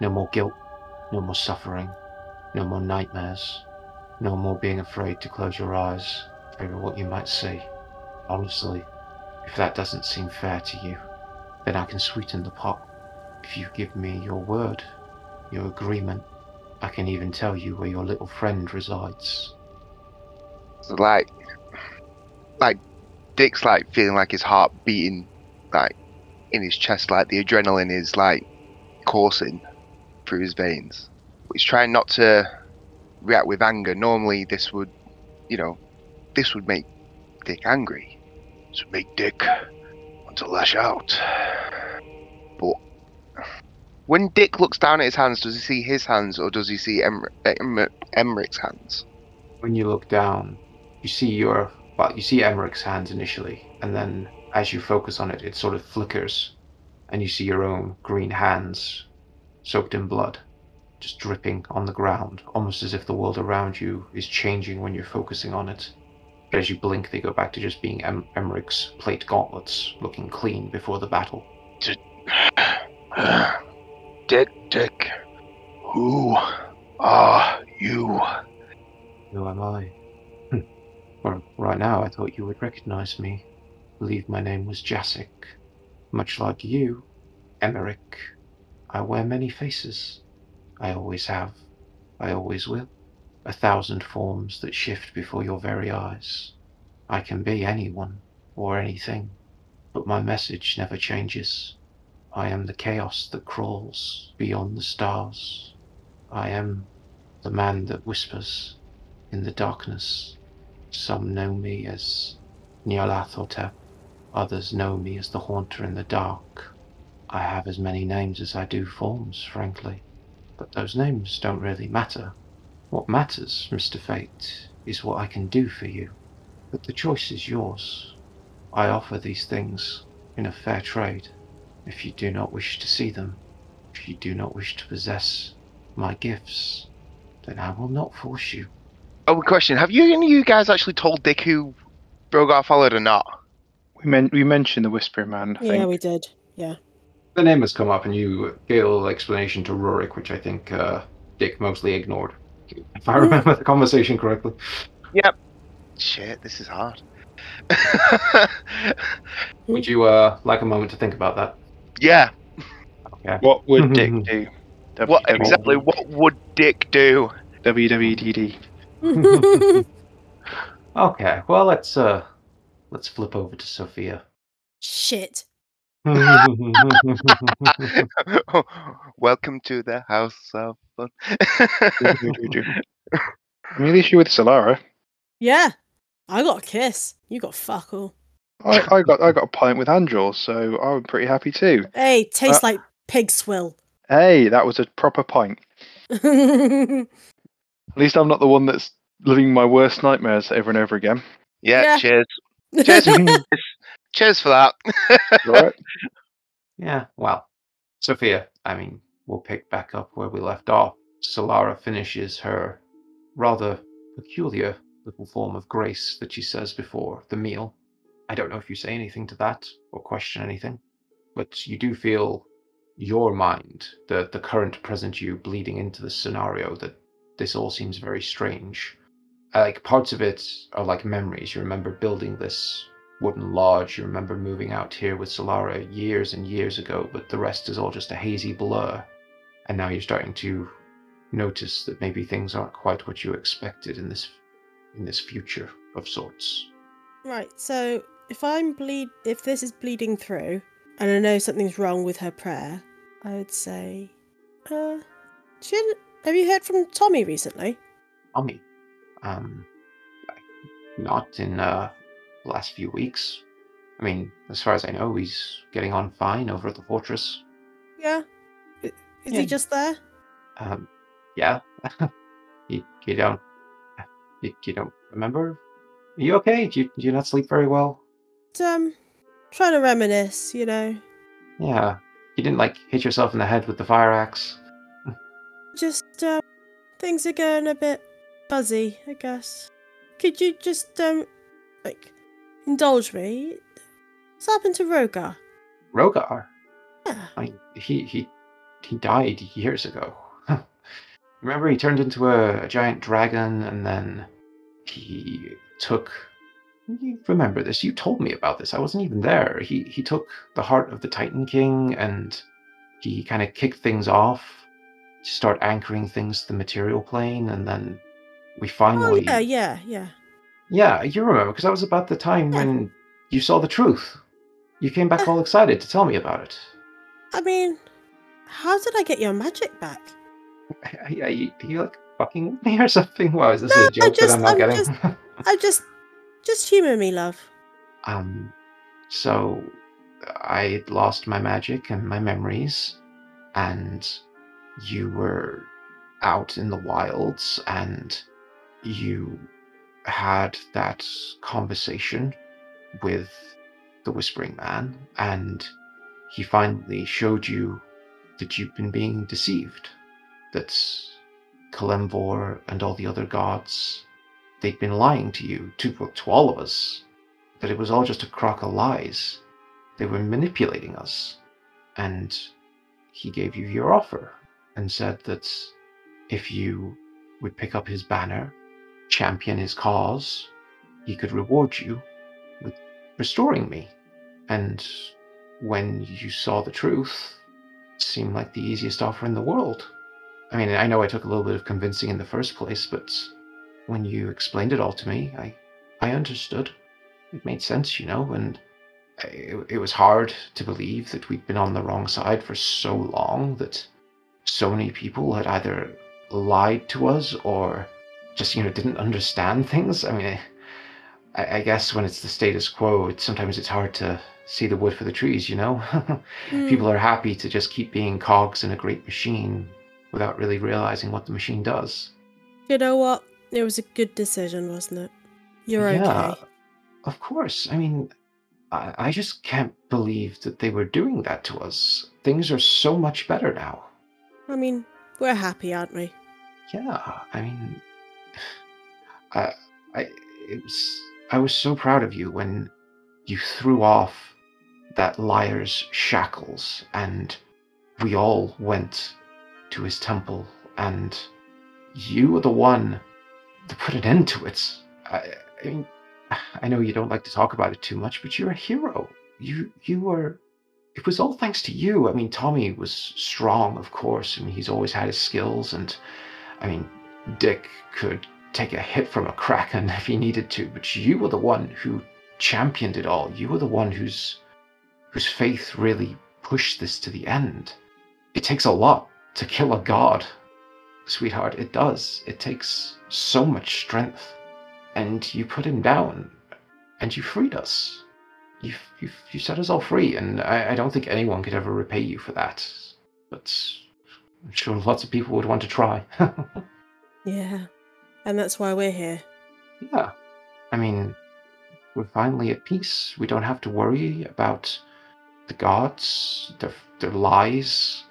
No more guilt, no more suffering, no more nightmares, no more being afraid to close your eyes over what you might see. Honestly, if that doesn't seem fair to you, then I can sweeten the pot. If you give me your word, your agreement, I can even tell you where your little friend resides. Like, like Dick's like feeling like his heart beating like in his chest, like the adrenaline is like coursing through his veins. But he's trying not to react with anger. Normally, this would, you know, this would make Dick angry. This would make Dick want to lash out. When Dick looks down at his hands, does he see his hands or does he see Emmer- uh, Emmer- Emmerich's hands? When you look down, you see your well, you see Emmerich's hands initially, and then as you focus on it, it sort of flickers, and you see your own green hands, soaked in blood, just dripping on the ground, almost as if the world around you is changing when you're focusing on it. But as you blink, they go back to just being em- Emmerich's plate gauntlets, looking clean before the battle. Dick, Dick, who are you? Who am I? Hmm. well, right now I thought you would recognize me. Believe my name was Jasek. Much like you, Emmerich, I wear many faces. I always have. I always will. A thousand forms that shift before your very eyes. I can be anyone or anything, but my message never changes. I am the chaos that crawls beyond the stars. I am the man that whispers in the darkness. Some know me as Nyarlathotep, others know me as the Haunter in the Dark. I have as many names as I do forms, frankly, but those names don't really matter. What matters, Mr. Fate, is what I can do for you. But the choice is yours. I offer these things in a fair trade. If you do not wish to see them, if you do not wish to possess my gifts, then I will not force you. Oh, question: Have you any of you guys actually told Dick who Rogar followed or not? We men- we mentioned the Whispering Man. I Yeah, think. we did. Yeah. The name has come up, and you gave a little explanation to Rurik, which I think uh, Dick mostly ignored. If I remember the conversation correctly. Yep. Shit, this is hard. Would you uh, like a moment to think about that? Yeah. Okay. What would Dick do? What exactly? What would Dick do? WWDD. Okay. Well, let's uh, let's flip over to Sophia. Shit. Welcome to the house of fun. I mean, at least you're with Solara. Yeah. I got a kiss. You got fuck all. I, I got I got a pint with Angel, so I'm pretty happy too. Hey, tastes Uh, like pig swill. Hey, that was a proper pint. At least I'm not the one that's living my worst nightmares over and over again. yeah, Yeah. cheers. Cheers. cheers for that. Alright. Yeah, well, Sophia, I mean, we'll pick back up where we left off. Solara finishes her rather peculiar little form of grace that she says before the meal. I don't know if you say anything to that or question anything, but you do feel your mind, the, the current present you bleeding into the scenario, that this all seems very strange. like parts of it are like memories. You remember building this wooden lodge. You remember moving out here with Solara years and years ago, but the rest is all just a hazy blur. And now you're starting to notice that maybe things aren't quite what you expected in this in this future of sorts. Right. So if I'm bleed, if this is bleeding through, and I know something's wrong with her prayer, I would say, uh, should, have you heard from Tommy recently? Tommy, um, not in uh, the last few weeks. I mean, as far as I know, he's getting on fine over at the fortress. Yeah. Is Yeah. he just there? Um, yeah. you, you don't, you, you don't remember? Are you okay? Do you, do you not sleep very well? Um, trying to reminisce, you know. Yeah. You didn't like hit yourself in the head with the fire axe. Just, um, things are going a bit fuzzy, I guess. Could you just, um, like, indulge me? What's happened to Rogar? Rogar. Yeah. I he he he died years ago. Remember, he turned into a, a giant dragon, and then he took. You remember this? You told me about this. I wasn't even there. He he took the heart of the Titan King, and he kind of kicked things off to start anchoring things to the material plane, and then we finally. Oh, finally. yeah, yeah, yeah. Yeah, you remember because that was about the time Yeah. when you saw the truth. You came back uh, all excited to tell me about it. I mean, how did I get your magic back? Are you, are you like fucking with me or something? Wow, is this No, a I joke just- that I'm not I'm getting? just- I just, just humour me, love. um, so I lost my magic and my memories, and you were out in the wilds, and you had that conversation with the Whispering Man, and he finally showed you that you've been being deceived. That Kelemvor and all the other gods, they'd been lying to you, to, to all of us. That it was all just a crock of lies. They were manipulating us. And he gave you your offer and said that if you would pick up his banner, champion his cause, he could reward you with restoring me. And when you saw the truth, it seemed like the easiest offer in the world. I mean, I know I took a little bit of convincing in the first place, but when you explained it all to me, I, I understood. It made sense, you know, and it, it was hard to believe that we'd been on the wrong side for so long, that so many people had either lied to us or just, you know, didn't understand things. I mean, I, I guess when it's the status quo, it's, sometimes it's hard to see the wood for the trees, you know? Hmm. People are happy to just keep being cogs in a great machine without really realizing what the machine does. You know what? It was a good decision, wasn't it? You're Yeah, okay. Of course. I mean, I, I just can't believe that they were doing that to us. Things are so much better now. I mean, we're happy, aren't we? Yeah, I mean, I, I, it was, I was so proud of you when you threw off that liar's shackles and we all went to his temple and you were the one to put an end to it. I, I mean, I know you don't like to talk about it too much, but you're a hero. You, you were. It was all thanks to you. I mean, Tommy was strong, of course. Mean, he's always had his skills, and I mean, Dick could take a hit from a kraken if he needed to, but you were the one who championed it all. You were the one whose whose faith really pushed this to the end. It takes a lot to kill a god, sweetheart. It does. It takes so much strength. And you put him down, and you freed us. You you you set us all free, and I, I don't think anyone could ever repay you for that. But I'm sure lots of people would want to try. Yeah. And that's why we're here. Yeah. I mean, we're finally at peace. We don't have to worry about the gods, their, their lies.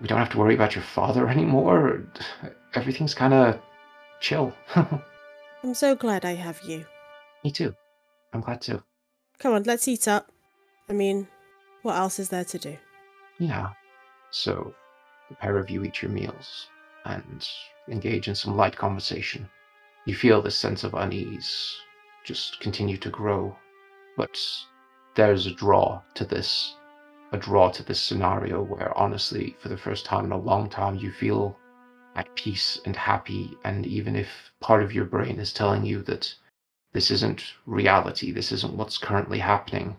We don't have to worry about your father anymore. Everything's kind of chill. I'm so glad I have you. Me too. I'm glad too. Come on, let's eat up. I mean, what else is there to do? Yeah. So, the pair of you eat your meals and engage in some light conversation. You feel this sense of unease just continue to grow, but there's a draw to this, a draw to this scenario where honestly, for the first time in a long time, you feel at peace and happy, and even if part of your brain is telling you that this isn't reality, this isn't what's currently happening,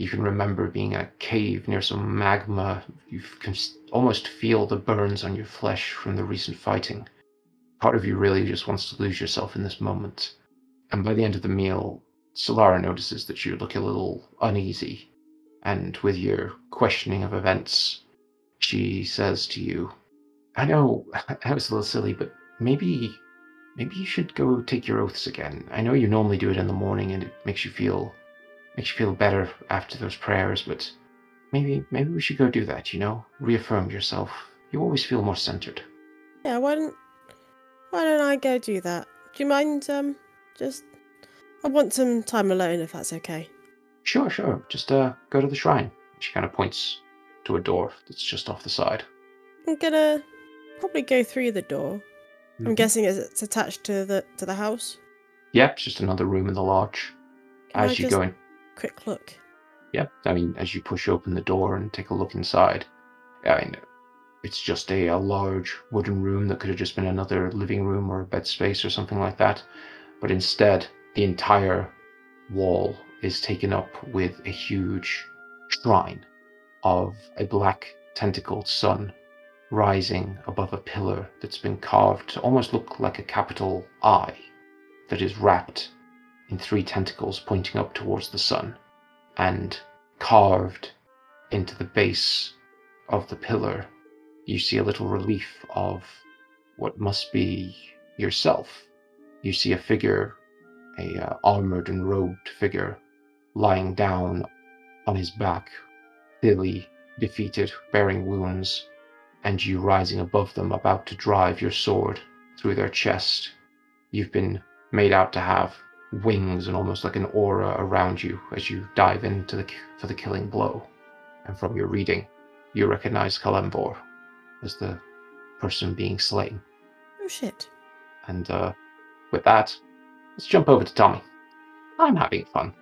you can remember being in a cave near some magma. You can almost feel the burns on your flesh from the recent fighting. Part of you really just wants to lose yourself in this moment. And by the end of the meal, Solara notices that you look a little uneasy. And with your questioning of events, she says to you, I know I was a little silly, but maybe maybe you should go take your oaths again. I know you normally do it in the morning and it makes you feel makes you feel better after those prayers, but maybe maybe we should go do that, you know? Reaffirm yourself. You always feel more centered. Yeah, why don't why don't I go do that? Do you mind um just I want some time alone if that's okay. Sure, sure. Just uh go to the shrine. She kind of points to a door that's just off the side. I'm gonna probably go through the door. I'm Mhm. guessing it's, attached to the to the house. Yep, it's just another room in the lodge. Can I As you just go in, quick look. Yep. I mean, as you push open the door and take a look inside, I mean, it's just a, a large wooden room that could have just been another living room or a bed space or something like that. But instead, the entire wall is taken up with a huge shrine of a black tentacled sun rising above a pillar that's been carved to almost look like a capital I that is wrapped in three tentacles pointing up towards the sun and carved into the base of the pillar, you see a little relief of what must be yourself. You see a figure, a uh, armored and robed figure, lying down on his back, clearly defeated, bearing wounds, and you rising above them, about to drive your sword through their chest. You've been made out to have wings and almost like an aura around you as you dive into the for the killing blow. And from your reading, you recognize Kelemvor as the person being slain. Oh shit. And uh, with that, let's jump over to Tommy. I'm having fun.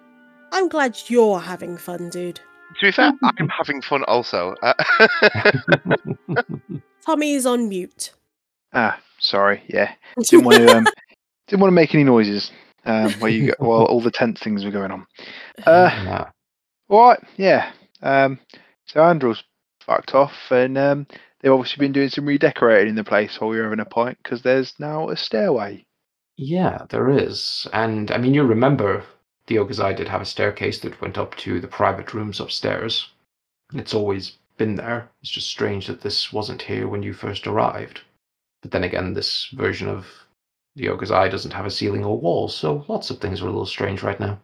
I'm glad you're having fun, dude. To be fair, I'm having fun also. Uh, Tommy is on mute. Ah, sorry. Yeah, didn't want to um, didn't want to make any noises um, where you go while all the tense things were going on. Uh, Yeah. all right. Yeah. Um, so Andrew's fucked off, and um, they've obviously been doing some redecorating in the place while we were having a pint because there's now a stairway. Yeah, there is. And I mean, you remember the Ogazai did have a staircase that went up to the private rooms upstairs. It's always been there. It's just strange that this wasn't here when you first arrived. But then again, this version of the Ogazai doesn't have a ceiling or walls, so lots of things are a little strange right now.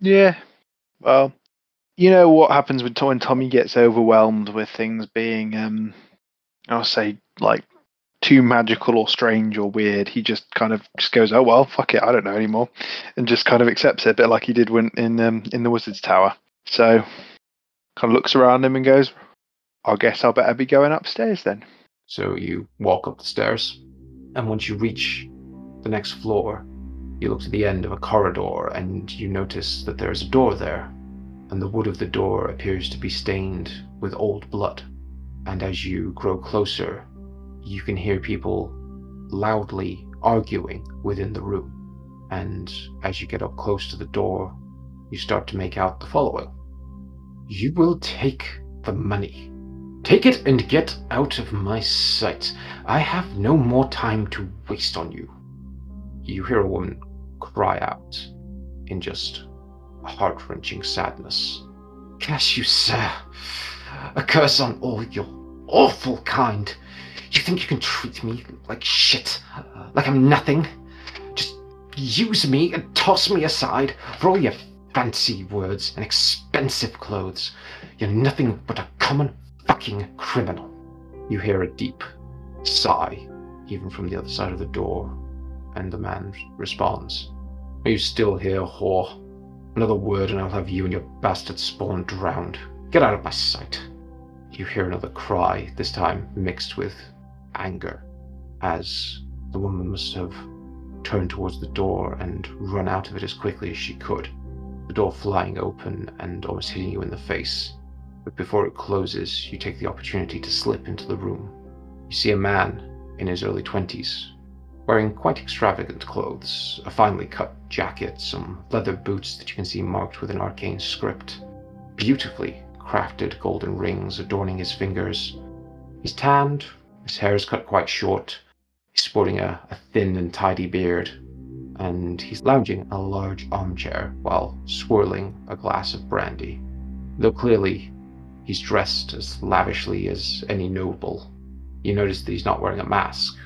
Yeah. Well, you know what happens when Tommy gets overwhelmed with things being, um, I'll say, like too magical or strange or weird. He just kind of just goes, "Oh well, fuck it, I don't know anymore," and just kind of accepts it, a bit like he did when in um, in the Wizard's Tower. So, kind of looks around him and goes, "I guess I'll better be going upstairs then." So you walk up the stairs, and once you reach the next floor, you look to the end of a corridor and you notice that there is a door there, and the wood of the door appears to be stained with old blood. And as you grow closer, you can hear people loudly arguing within the room. And as you get up close to the door, you start to make out the following You will take the money. Take it and get out of my sight. I have no more time to waste on you. You hear a woman cry out in just heart wrenching sadness. Curse you, sir. A curse on all your awful kind. You think you can treat me like shit? Like I'm nothing? Just use me and toss me aside for all your fancy words and expensive clothes. You're nothing but a common fucking criminal. You hear a deep sigh, even from the other side of the door, and the man responds. Are you still here, whore? Another word and I'll have you and your bastard spawn drowned. Get out of my sight. You hear another cry, this time mixed with anger, as the woman must have turned towards the door and run out of it as quickly as she could, the door flying open and almost hitting you in the face. But before it closes, you take the opportunity to slip into the room. You see a man in his early 20s, wearing quite extravagant clothes a finely cut jacket, some leather boots that you can see marked with an arcane script, beautifully crafted golden rings adorning his fingers. He's tanned, his hair is cut quite short, he's sporting a, a thin and tidy beard, and he's lounging in a large armchair while swirling a glass of brandy. Though clearly he's dressed as lavishly as any noble, you notice that he's not wearing a mask,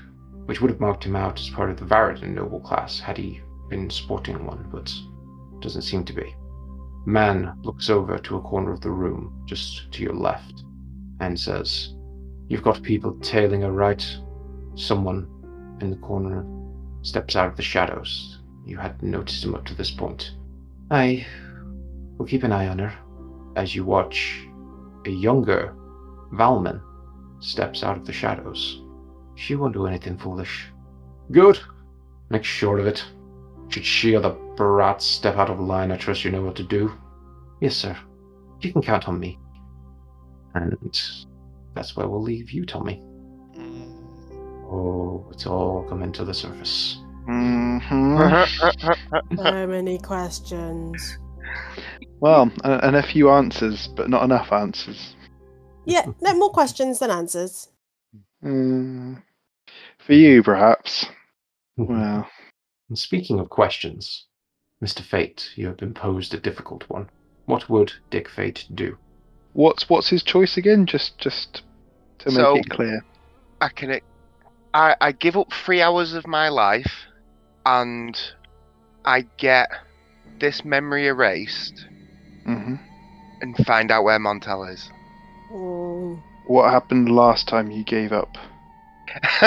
which would have marked him out as part of the Varadin noble class had he been sporting one, but doesn't seem to be. Man looks over to a corner of the room, just to your left, and says, You've got people tailing her right. Someone in the corner steps out of the shadows. You hadn't noticed him up to this point. I will keep an eye on her as you watch a younger Valman steps out of the shadows. She won't do anything foolish. Good. Make sure of it. Should she or the brat step out of line, I trust you know what to do. Yes, sir. You can count on me. And that's where we'll leave you, Tommy. Oh, it's all coming to the surface. Mm-hmm. So many questions. well, and, and a few answers, but not enough answers. Yeah, no more questions than answers. Mm, for you, perhaps. Well, And speaking of questions, Mr. Fate, you have been posed a difficult one. What would Dick Fate do? What's what's his choice again? Just just to make So- it clear. I can. I I give up three hours of my life, and I get this memory erased hmm and find out where Montel is. What happened last time you gave up?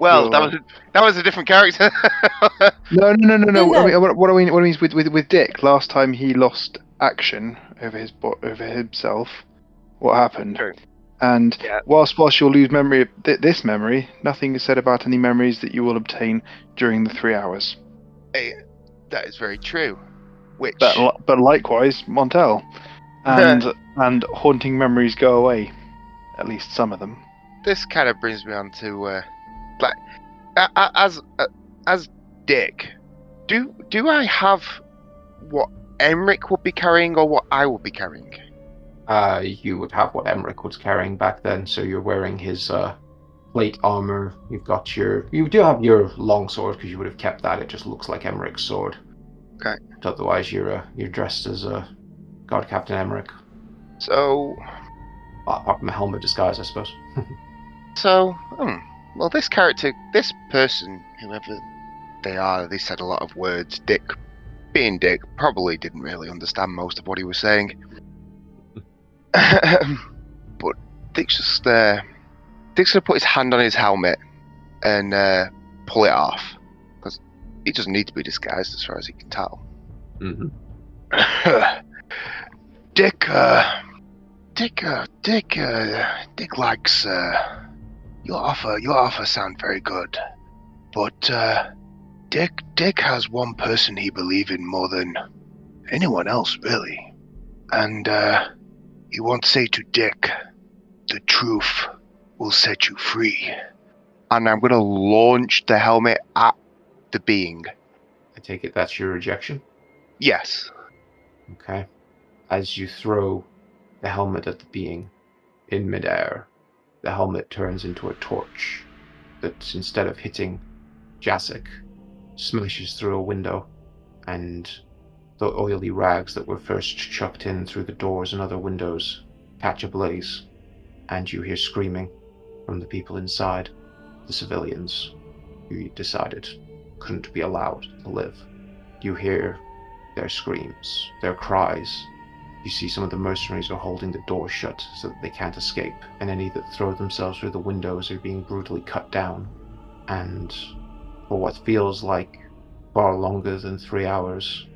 well, that was a, that was a different character. No, no, no, no, no. No, I no. mean, what, what I mean, what I mean is with, with with Dick. Last time he lost action over his bo- over himself. What happened? True. And Yeah. whilst whilst you'll lose memory of th- this memory, nothing is said about any memories that you will obtain during the three hours. that is very true. Which But but likewise, Montel, and and haunting memories go away, at least some of them. this kind of brings me on to uh, like a- as uh, as Dick. Do do I have what Emmerich would be carrying or what I would be carrying? Uh, you would have what Emmerich was carrying back then, so you're wearing his uh, plate armor. You've got your. You do have your long sword because you would have kept that. It just looks like Emmerich's sword. Okay. But otherwise, you're uh, you're dressed as a guard captain Emmerich. So apart from a helmet disguise, I suppose. So, hmm, well, this character, this person, whoever they are, they said a lot of words. Dick, being Dick, probably didn't really understand most of what he was saying. but Dick's just, uh, Dick's gonna put his hand on his helmet and uh, pull it off because he doesn't need to be disguised as far as he can tell. hmm Dick, uh, Dick, uh, Dick, uh, Dick likes, uh, your offer, your offer sound very good. But, uh, Dick, Dick has one person he believes in more than anyone else, really. And, uh, he won't say to Dick, the truth will set you free. And I'm gonna launch the helmet at the being. I take it that's your rejection. Yes. Okay. As you throw the helmet at the being in midair, the helmet turns into a torch that instead of hitting Jasek, smashes through a window, and the oily rags that were first chucked in through the doors and other windows catch ablaze, and you hear screaming from the people inside, the civilians who you decided couldn't be allowed to live. You hear their screams, their cries. You see some of the mercenaries are holding the door shut so that they can't escape, and any that throw themselves through the windows are being brutally cut down. And for what feels like far longer than three hours,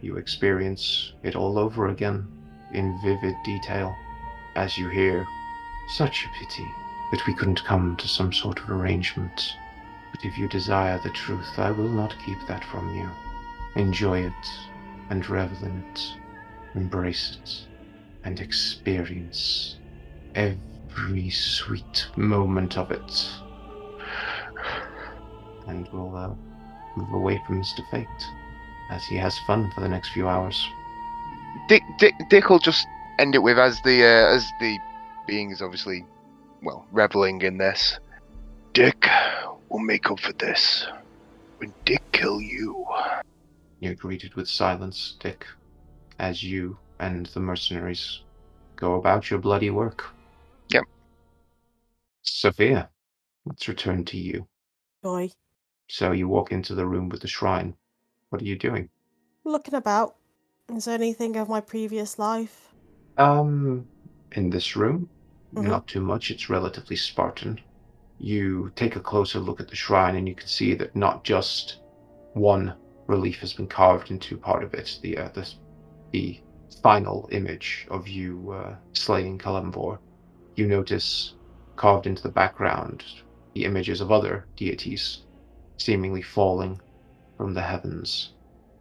you experience it all over again in vivid detail as you hear, Such a pity that we couldn't come to some sort of arrangement But if you desire the truth, I will not keep that from you. Enjoy it and revel in it. Embrace it and experience every sweet moment of it. And we'll uh, move away from Mr. Fate as he has fun for the next few hours. Dick, Dick, Dick will just end it with as the uh, as the being is obviously well reveling in this. Dick will make up for this when Dick kill you. You're greeted with silence, Dick, as you and the mercenaries go about your bloody work. Yep. Sophia, let's return to you. Boy, So you walk into the room with the shrine. What are you doing? looking about. Is there anything of my previous life? Um, in this room, Mhm. not too much. It's relatively Spartan. You take a closer look at the shrine, and you can see that not just one relief has been carved into part of it. The uh, the, the final image of you uh, slaying Kelemvor. You notice carved into the background the images of other deities, seemingly falling from the heavens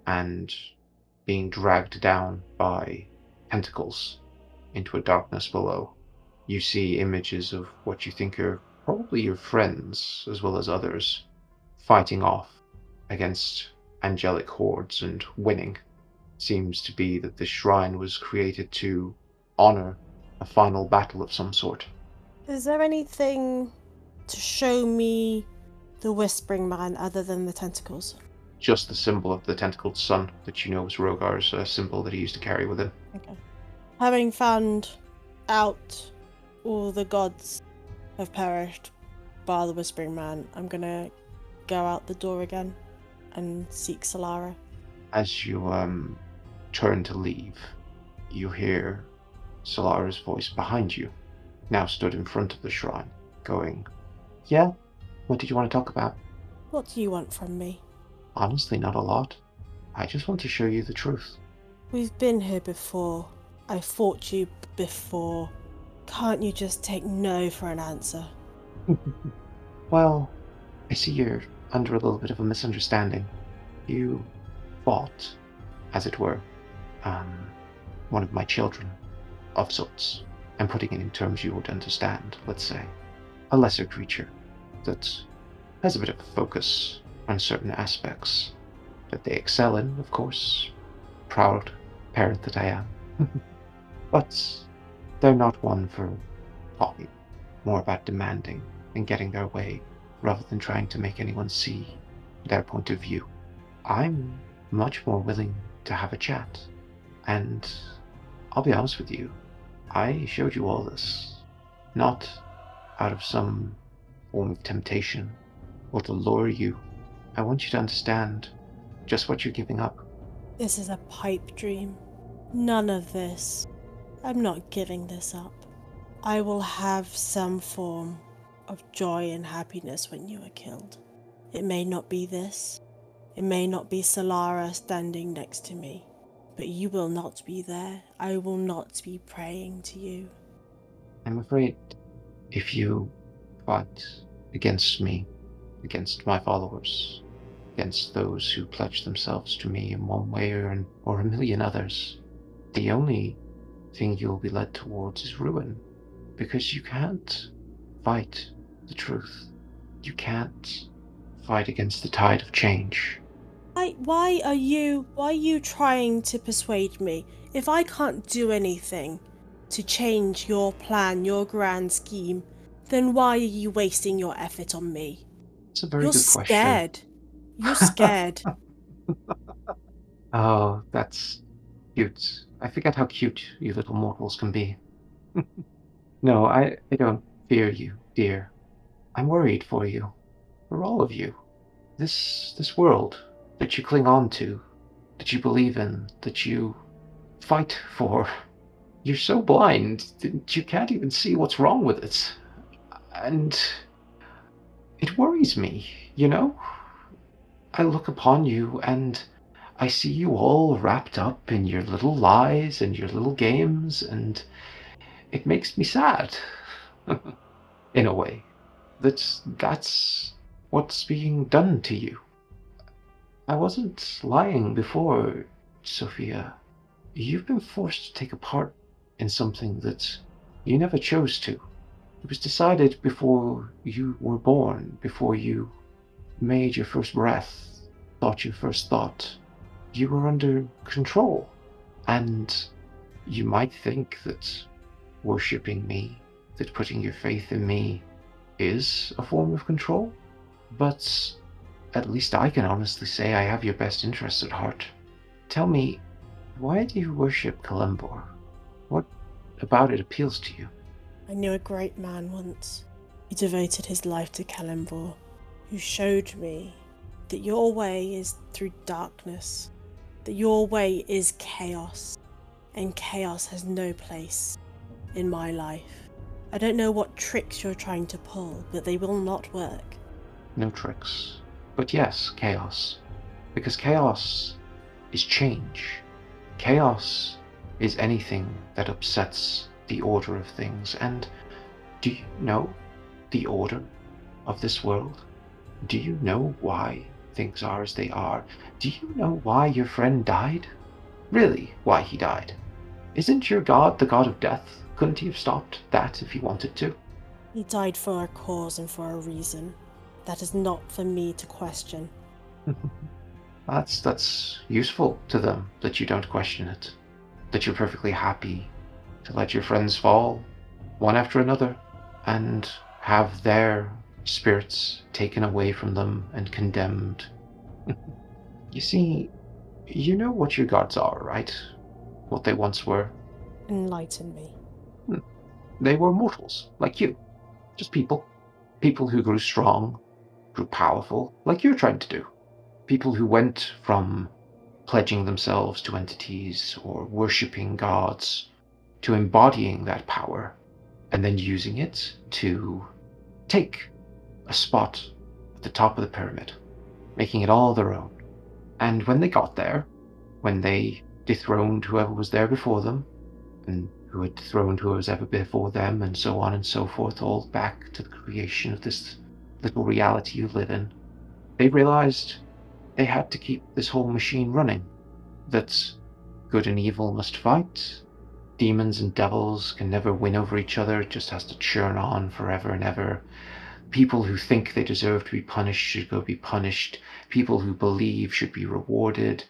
and being dragged down by tentacles into a darkness below. You see images of what you think are probably your friends, as well as others, fighting off against angelic hordes and winning. Seems to be that this shrine was created to honor a final battle of some sort. Is there anything to show me the Whispering Man other than the tentacles? Just the symbol of the tentacled sun that you know was Rogar's uh, symbol that he used to carry with him. Okay. Having found out all the gods have perished by the Whispering Man, I'm gonna go out the door again and seek Solara. As you um turn to leave, you hear Solara's voice behind you, now stood in front of the shrine, going, Yeah? What did you want to talk about? What do you want from me? Honestly, not a lot. I just want to show you the truth. We've been here before. I fought you before. Can't you just take no for an answer? well, I see you're under a little bit of a misunderstanding. You fought, as it were, um, one of my children, of sorts. I'm putting it in terms you would understand, let's say. A lesser creature that has a bit of a focus on certain aspects that they excel in, of course. Proud parent that I am. but they're not one for talking, more about demanding and getting their way rather than trying to make anyone see their point of view. I'm much more willing to have a chat. And I'll be honest with you, I showed you all this not out of some form of temptation or to lure you. I want you to understand just what you're giving up. This is a pipe dream. None of this. I'm not giving this up. I will have some form of joy and happiness when you are killed. It may not be this. It may not be Solara standing next to me. But you will not be there. I will not be praying to you. I'm afraid if you fight against me, against my followers, against those who pledge themselves to me in one way or, an, or a million others, the only thing you'll be led towards is ruin. Because you can't fight the truth. You can't fight against the tide of change. Why, why are you why are you trying to persuade me if I can't do anything to change your plan, your grand scheme? Then why are you wasting your effort on me? It's a very You're good question. scared. You're scared. Oh, that's cute. I forget how cute you little mortals can be. no, I, I don't fear you, dear. I'm worried for you. For all of you. This this world that you cling on to, that you believe in, that you fight for. You're so blind that you can't even see what's wrong with it. And it worries me, you know? I look upon you and I see you all wrapped up in your little lies and your little games, and it makes me sad. in a way. That's that's what's being done to you. I wasn't lying before, Sophia. You've been forced to take a part in something that you never chose to. It was decided before you were born, before you made your first breath, thought your first thought. You were under control. And you might think that worshipping me, that putting your faith in me, is a form of control. But at least I can honestly say I have your best interests at heart. Tell me, why do you worship Kelemvor? What about it appeals to you? I knew a great man once who devoted his life to Kelemvor, who showed me that your way is through darkness, that your way is chaos, and chaos has no place in my life. I don't know what tricks you're trying to pull, but they will not work. No tricks. But yes, chaos. Because chaos is change. Chaos is anything that upsets the order of things. And do you know the order of this world? Do you know why things are as they are? Do you know why your friend died? Really, why he died? Isn't your god the god of death? Couldn't he have stopped that if he wanted to? He died for a cause and for a reason. That is not for me to question. that's that's useful to them that you don't question it. That you're perfectly happy to let your friends fall one after another and have their spirits taken away from them and condemned. you see, you know what your gods are, right? What they once were. Enlighten me. Hmm. They were mortals, like you. Just people. People who grew strong, grew powerful, like you're trying to do. People who went from pledging themselves to entities or worshipping gods to embodying that power and then using it to take a spot at the top of the pyramid, making it all their own. And when they got there, when they dethroned whoever was there before them, and who had dethroned whoever was ever before them, and so on and so forth, all back to the creation of this little reality you live in, they realized they had to keep this whole machine running. That good and evil must fight. Demons and devils can never win over each other, it just has to churn on forever and ever. People who think they deserve to be punished should go be punished. People who believe should be rewarded.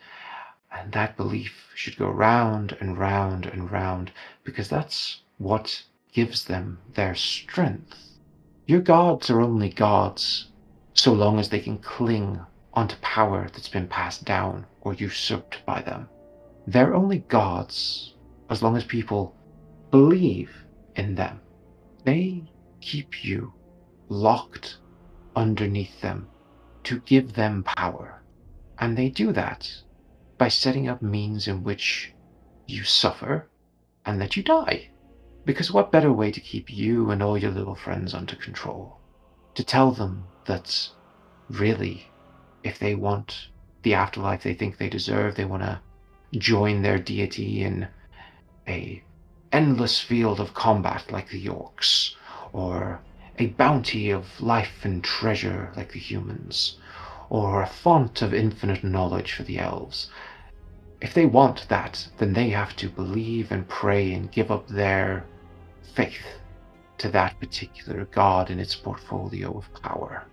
And that belief should go round and round and round because that's what gives them their strength. Your gods are only gods so long as they can cling onto power that's been passed down or usurped by them. They're only gods as long as people believe in them. They keep you locked underneath them to give them power. And they do that by setting up means in which you suffer and that you die. Because what better way to keep you and all your little friends under control? To tell them that really, if they want the afterlife they think they deserve, they want to join their deity in a endless field of combat like the orcs, or a bounty of life and treasure like the humans, or a font of infinite knowledge for the elves. If they want that, then they have to believe and pray and give up their faith to that particular god in its portfolio of power.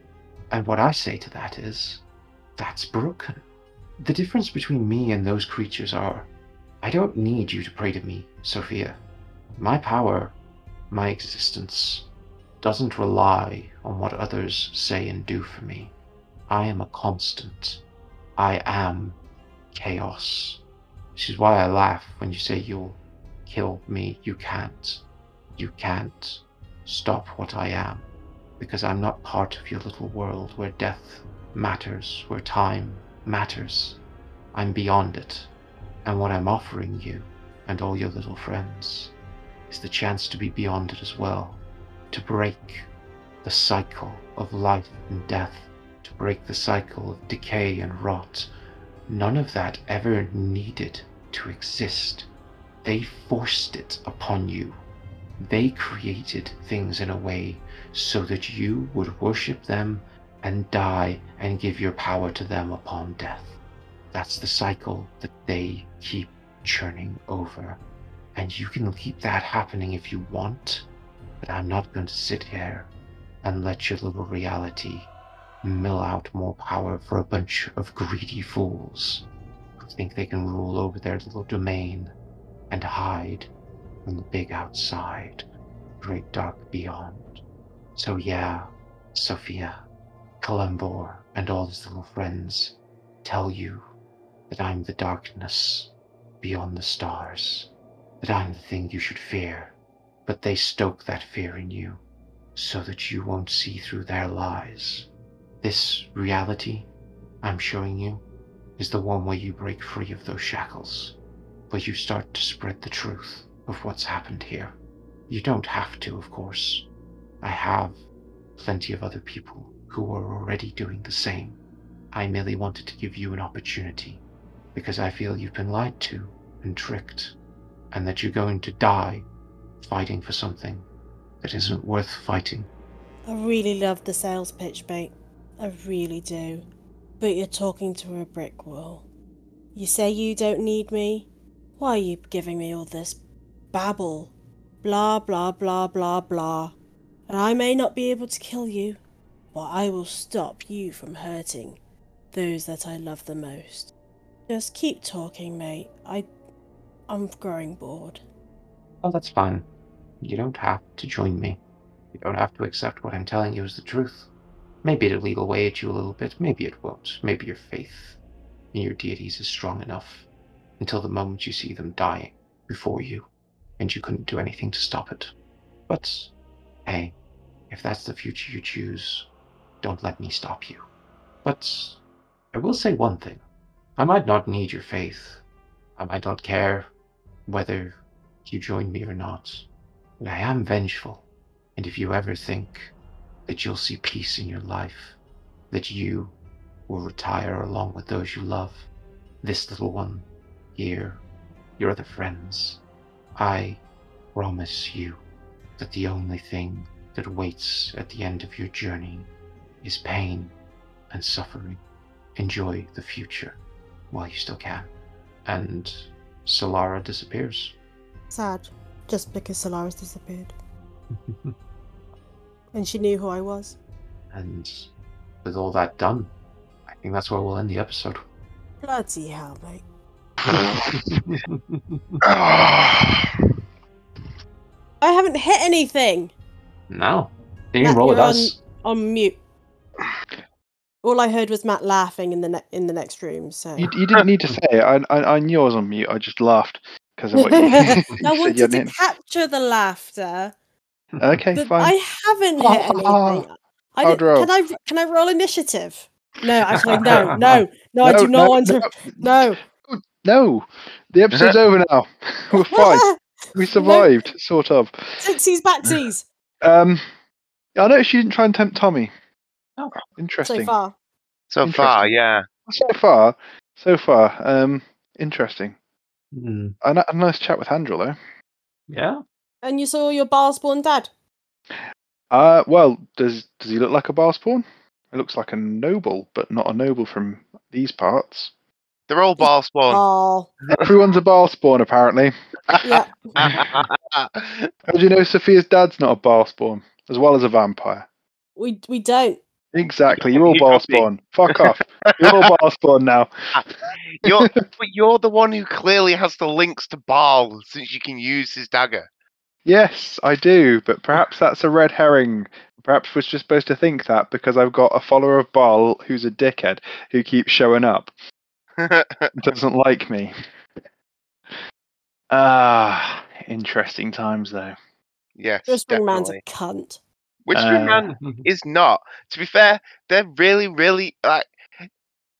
And what I say to that is, that's broken. The difference between me and those creatures are, I don't need you to pray to me, Sophia. My power, my existence, doesn't rely on what others say and do for me. I am a constant. I am chaos. Which is why I laugh when you say you'll kill me. You can't. You can't stop what I am, because I'm not part of your little world where death matters, where time matters. I'm beyond it. And what I'm offering you and all your little friends is the chance to be beyond it as well, to break the cycle of life and death, to break the cycle of decay and rot. None of that ever needed to exist. They forced it upon you they created things in a way so that you would worship them and die and give your power to them upon death. That's the cycle that they keep churning over. And you can keep that happening if you want, but I'm not going to sit here and let your little reality mill out more power for a bunch of greedy fools who think they can rule over their little domain and hide from the big outside, great dark beyond. So yeah, Sophia, Kelemvor, and all his little friends tell you that I'm the darkness beyond the stars, that I'm the thing you should fear, but they stoke that fear in you so that you won't see through their lies. This reality I'm showing you is the one where you break free of those shackles, where you start to spread the truth of what's happened here. You don't have to, of course. I have plenty of other people who are already doing the same. I merely wanted to give you an opportunity because I feel you've been lied to and tricked, and that you're going to die fighting for something that isn't worth fighting. I really love the sales pitch, mate. I really do. But you're talking to a brick wall. You say you don't need me? Why are you giving me all this babble? Blah, blah, blah, blah, blah. And I may not be able to kill you, but I will stop you from hurting those that I love the most. Just keep talking, mate. I. I'm growing bored. Oh, that's fine. You don't have to join me. You don't have to accept what I'm telling you is the truth. Maybe it'll lead away at you a little bit, maybe it won't. Maybe your faith in your deities is strong enough until the moment you see them dying before you, and you couldn't do anything to stop it. But, hey, if that's the future you choose, don't let me stop you. But I will say one thing. I might not need your faith. I might not care whether you join me or not. But I am vengeful. And if you ever think that you'll see peace in your life, that you will retire along with those you love, this little one here, your other friends, I promise you that the only thing that waits at the end of your journey is pain and suffering. Enjoy the future while you still can. And Solara disappears. Sad. Just because Solaris disappeared. and she knew who I was. and with all that done, I think that's where we'll end the episode. Bloody hell, mate. I haven't hit anything. no. Didn't roll with us. On mute. All I heard was Matt laughing in the ne- in the next room. So You, you didn't need to say it. I, I, I knew I was on mute. I just laughed because of what you, you I said. You wanted to hadn't capture the laughter. Okay, But fine. I haven't hit anything. I didn't- can I can I roll initiative? No, actually, no, no, no. I do not no, want to. No. No, the episode's over now. We're fine. We survived, sort of. Sixties backsies Um, I noticed you didn't try and tempt Tommy. Oh. Interesting. so far. So far, yeah. So far, so far. Um, interesting. Hmm, A, a nice chat with Handrel though. yeah. And you saw your Baal spawn dad. Uh, well, does does he look like a Baal spawn? It looks like a noble, but not a noble from these parts. They're all Baal spawn. Oh, Everyone's a Baal spawn apparently. yeah. How do you know Sophia's dad's not a Baal spawn, as well as a vampire? We we don't. Exactly, you're all You Baal spawn. Fuck off. You're all Baal spawn now. you're, but you're the one who clearly has the links to Baal, since you can use his dagger. Yes, I do, but perhaps that's a red herring. Perhaps we're just supposed to think that because I've got a follower of Baal who's a dickhead who keeps showing up doesn't like me. Ah, interesting times though. yes, Your spring man's a cunt. Which Uh, man is not? To be fair, they're really, really like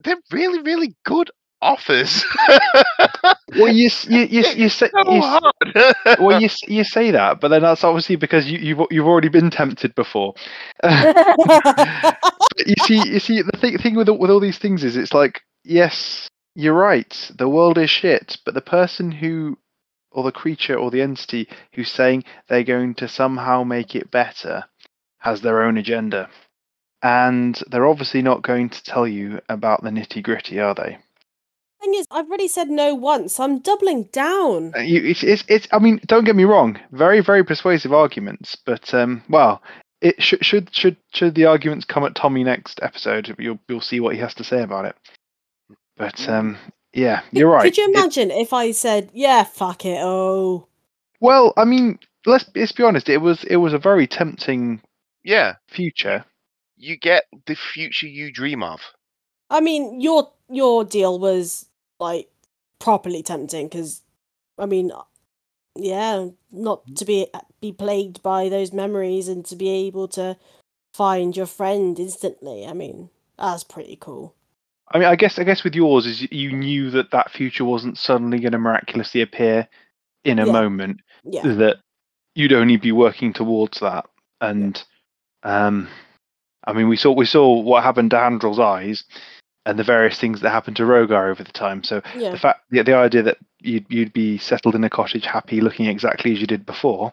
they're really, really good offers. Well, you you you, you say so you, hard. well you you say that, but then that's obviously because you you've you've already been tempted before. You see, you see, the thing, thing with with all these things is, it's like, yes, you're right. The world is shit, but the person who, or the creature, or the entity who's saying they're going to somehow make it better, has their own agenda. and they're obviously not going to tell you about the nitty gritty, are they? Thing is, I've already said no once. I'm doubling down. Uh, You, it's, it's, it's. I mean, don't get me wrong. Very, very persuasive arguments, but um, well, it should should should should the arguments come at Tommy next episode, you'll you'll see what he has to say about it. But um, yeah, you're right. Could you It- imagine if I said, "Yeah, fuck it, oh"? well, I mean, let's let's be honest. It was it was a very tempting Yeah, future. you get the future you dream of. I mean, your your deal was like properly tempting because, I mean, yeah, not to be be plagued by those memories and to be able to find your friend instantly. I mean, that's pretty cool. I mean, I guess I guess with yours is you knew that that future wasn't suddenly going to miraculously appear in a Yeah. moment. Yeah, That you'd only be working towards that, and um, I mean, we saw we saw what happened to Andrel's eyes, and the various things that happened to Rogar over the time. So yeah, the fact, the, the idea that you'd you'd be settled in a cottage, happy, looking exactly as you did before,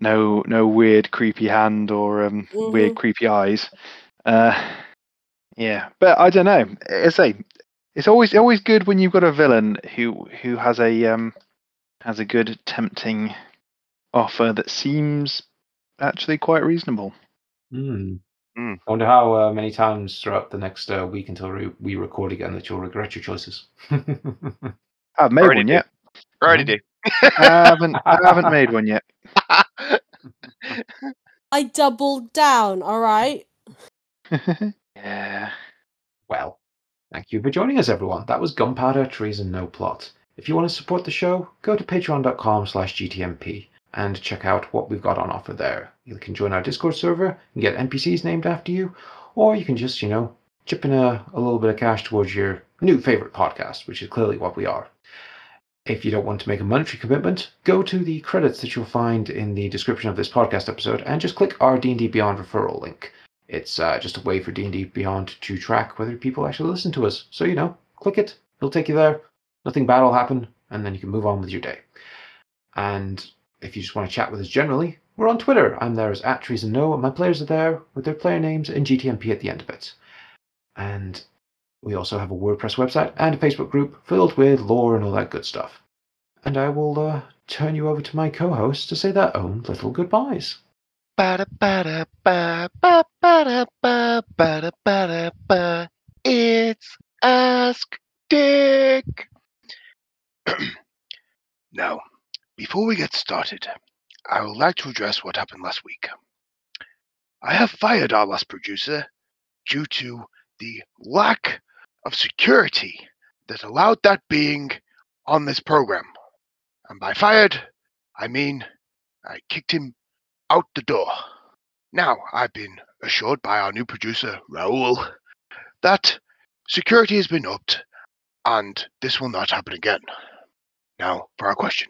no no weird creepy hand or um, weird creepy eyes. Uh, yeah, but I don't know. I say it's always always good when you've got a villain who who has a um has a good tempting offer that seems actually quite reasonable. Hmm. Hmm. I wonder how uh, many times throughout the next uh, week until we, we record again that you'll regret your choices. I've made Already one did. yet. Already do. I haven't I haven't made one yet. I doubled down. All right. yeah. Well, thank you for joining us, everyone. That was Gunpowder Treason No Plot. If you want to support the show, go to patreon.com slash gtmp and check out what we've got on offer there. You can join our Discord server and get NPCs named after you, or you can just, you know, chip in a, a little bit of cash towards your new favorite podcast, which is clearly what we are. If you don't want to make a monetary commitment, go to the credits that you'll find in the description of this podcast episode and just click our D&D Beyond referral link. It's uh, just a way for D&D Beyond to track whether people actually listen to us. So, you know, click it. It'll take you there. Nothing bad will happen, and then you can move on with your day. And if you just want to chat with us generally, we're on Twitter. I'm there as at Trees and No, and my players are there with their player names and GTMP at the end of it. And we also have a WordPress website and a Facebook group filled with lore and all that good stuff. And I will uh, turn you over to my co-host to say their own little goodbyes. It's Ask Dick. now, before we get started, I would like to address what happened last week. I have fired our last producer due to the lack of security that allowed that being on this program. And by fired, I mean I kicked him out the door. Now, I've been assured by our new producer, Raoul, that security has been upped and this will not happen again. Now, for our question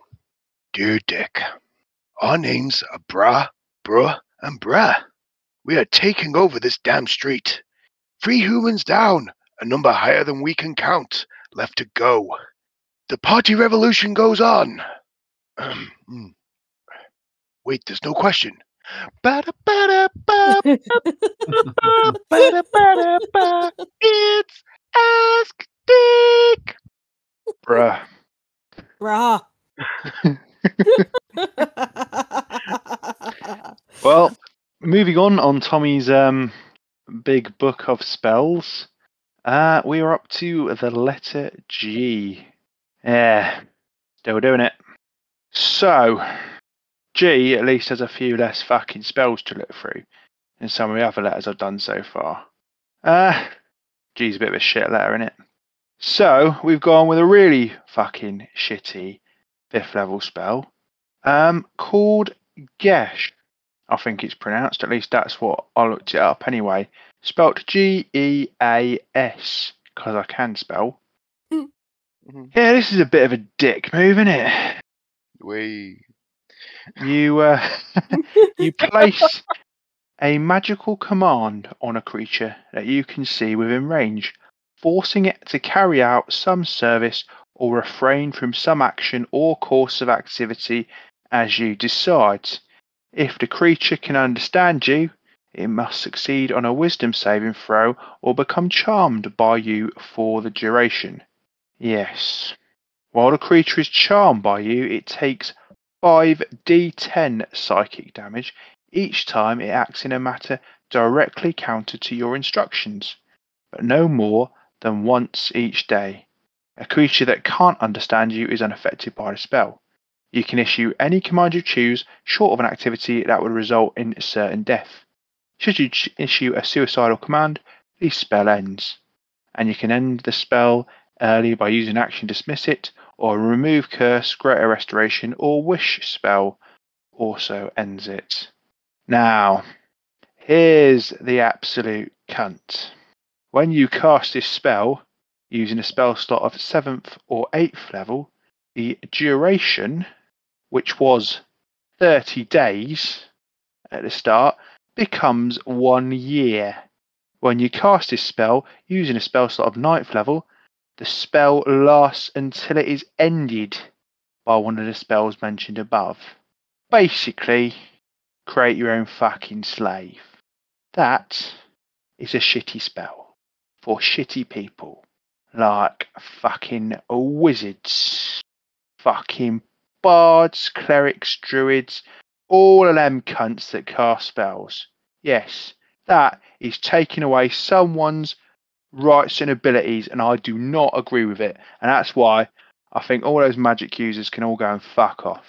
Dear Dick, our names are Bra, Bruh, and Bra. We are taking over this damn street. Three humans down, a number higher than we can count, left to go. The party revolution goes on. Hmm. Wait, there's no question. Ba-da-ba-da-ba, ba-da-ba-da-ba. It's Ask Dick. Bruh. Bruh. Well, moving on on Tommy's um big book of spells. Uh we are up to the letter G. Yeah. Still doing it. So G at least has a few less fucking spells to look through than some of the other letters I've done so far. Uh G's a bit of a shit letter, isn't it? So we've gone with a really fucking shitty fifth level spell. Um called Gesh. I think it's pronounced. At least that's what I looked it up anyway. Spelt G E A S because I can spell. Mhm. Yeah, this is a bit of a dick move, isn't it? We You uh, you place a magical command on a creature that you can see within range, forcing it to carry out some service or refrain from some action or course of activity as you decide. If the creature can understand you, It must succeed on a wisdom saving throw or become charmed by you for the duration. Yes. While the creature is charmed by you, it takes 5d10 psychic damage each time it acts in a matter directly counter to your instructions, but no more than once each day. A creature that can't understand you is unaffected by the spell. You can issue any command you choose, short of an activity that would result in certain death. Should you issue a suicidal command, the spell ends. And you can end the spell early by using action dismiss it, or remove curse, greater restoration, or wish spell also ends it. Now, here's the absolute cunt. When you cast this spell using a spell slot of 7th or 8th level, the duration, which was 30 days at the start, becomes one year. When you cast this spell using a spell slot of 9th level, the spell lasts until it is ended by one of the spells mentioned above. Basically, create your own fucking slave. That is a shitty spell for shitty people like fucking wizards, fucking bards, clerics, druids, all of them cunts that cast spells. Yes, that is taking away someone's rights and abilities, and I do not agree with it. And that's why I think all those magic users can all go and fuck off.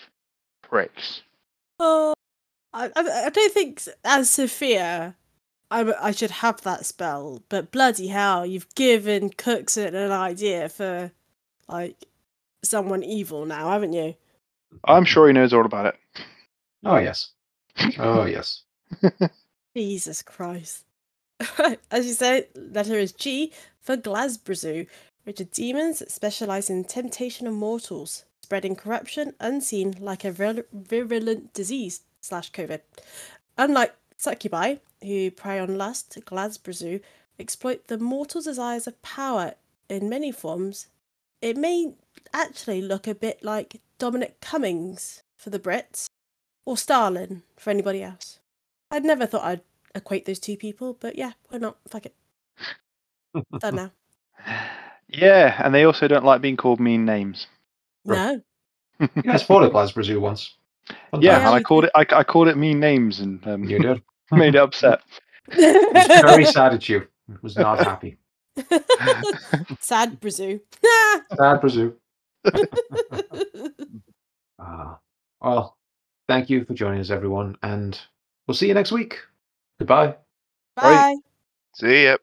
Pricks. Oh, I, I, don't think as Sophia, I, w- I should have that spell. But bloody hell, you've given Cookson an idea for like someone evil now, haven't you? I'm sure he knows all about it. Oh yes. Oh yes. Jesus Christ. As you say, letter is G for Glabrezu, which are demons that specialize in temptation of mortals, spreading corruption unseen like a virulent disease slash COVID. Unlike succubi, who prey on lust, Glabrezu exploit the mortal desires of power in many forms. It may actually look a bit like Dominic Cummings for the Brits, or Stalin for anybody else. I'd never thought I'd equate those two people, but yeah, why not? Fuck it. Done now. Yeah, and they also don't like being called mean names. No. You guys fought at Glasgow once. Fun Yeah, times. and I called it. I, I called it mean names and um, You did. made upset. It was very sad at you. It was not happy. Sad Brazu. Sad Brazil. Ah, well, thank you for joining us, everyone, and we'll see you next week. Goodbye. Bye. See ya.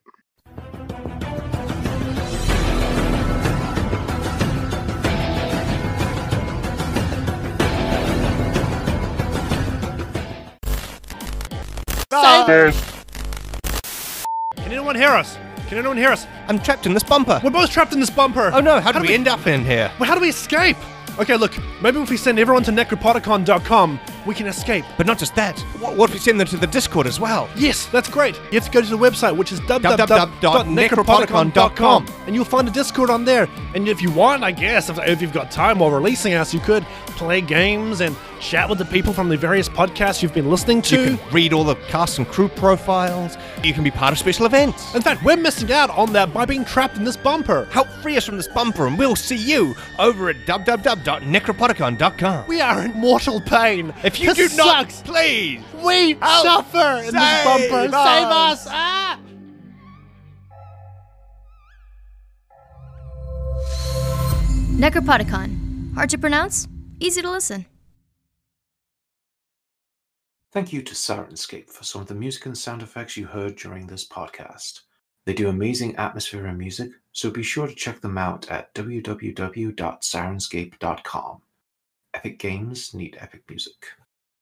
Can anyone hear us? Can anyone hear us? I'm trapped in this bumper. We're both trapped in this bumper. Oh no, how How did do we, we- end up in here? Well, how do we escape? Okay, look, maybe if we send everyone to necropodicon.com, we can escape. But not just that. What, what if we send them to the Discord as well? Yes, that's great. You have to go to the website, which is www.necropodicon.com. and you'll find a Discord on there. And if you want, I guess, if, if you've got time while releasing us, you could play games and chat with the people from the various podcasts you've been listening to. You can read all the cast and crew profiles. You can be part of special events. In fact, we're missing out on that by being trapped in this bumper. Help free us from this bumper, and we'll see you over at www.necropodicon.com. We are in mortal pain. If you This do not, sucks. please. we Help. suffer in this Save bumper. Save us. us! Ah! Necropodicon. Hard to pronounce, easy to listen. Thank you to Syrinscape for some of the music and sound effects you heard during this podcast. They do amazing atmosphere and music, so be sure to check them out at www.syrinscape.com. Epic games need epic music.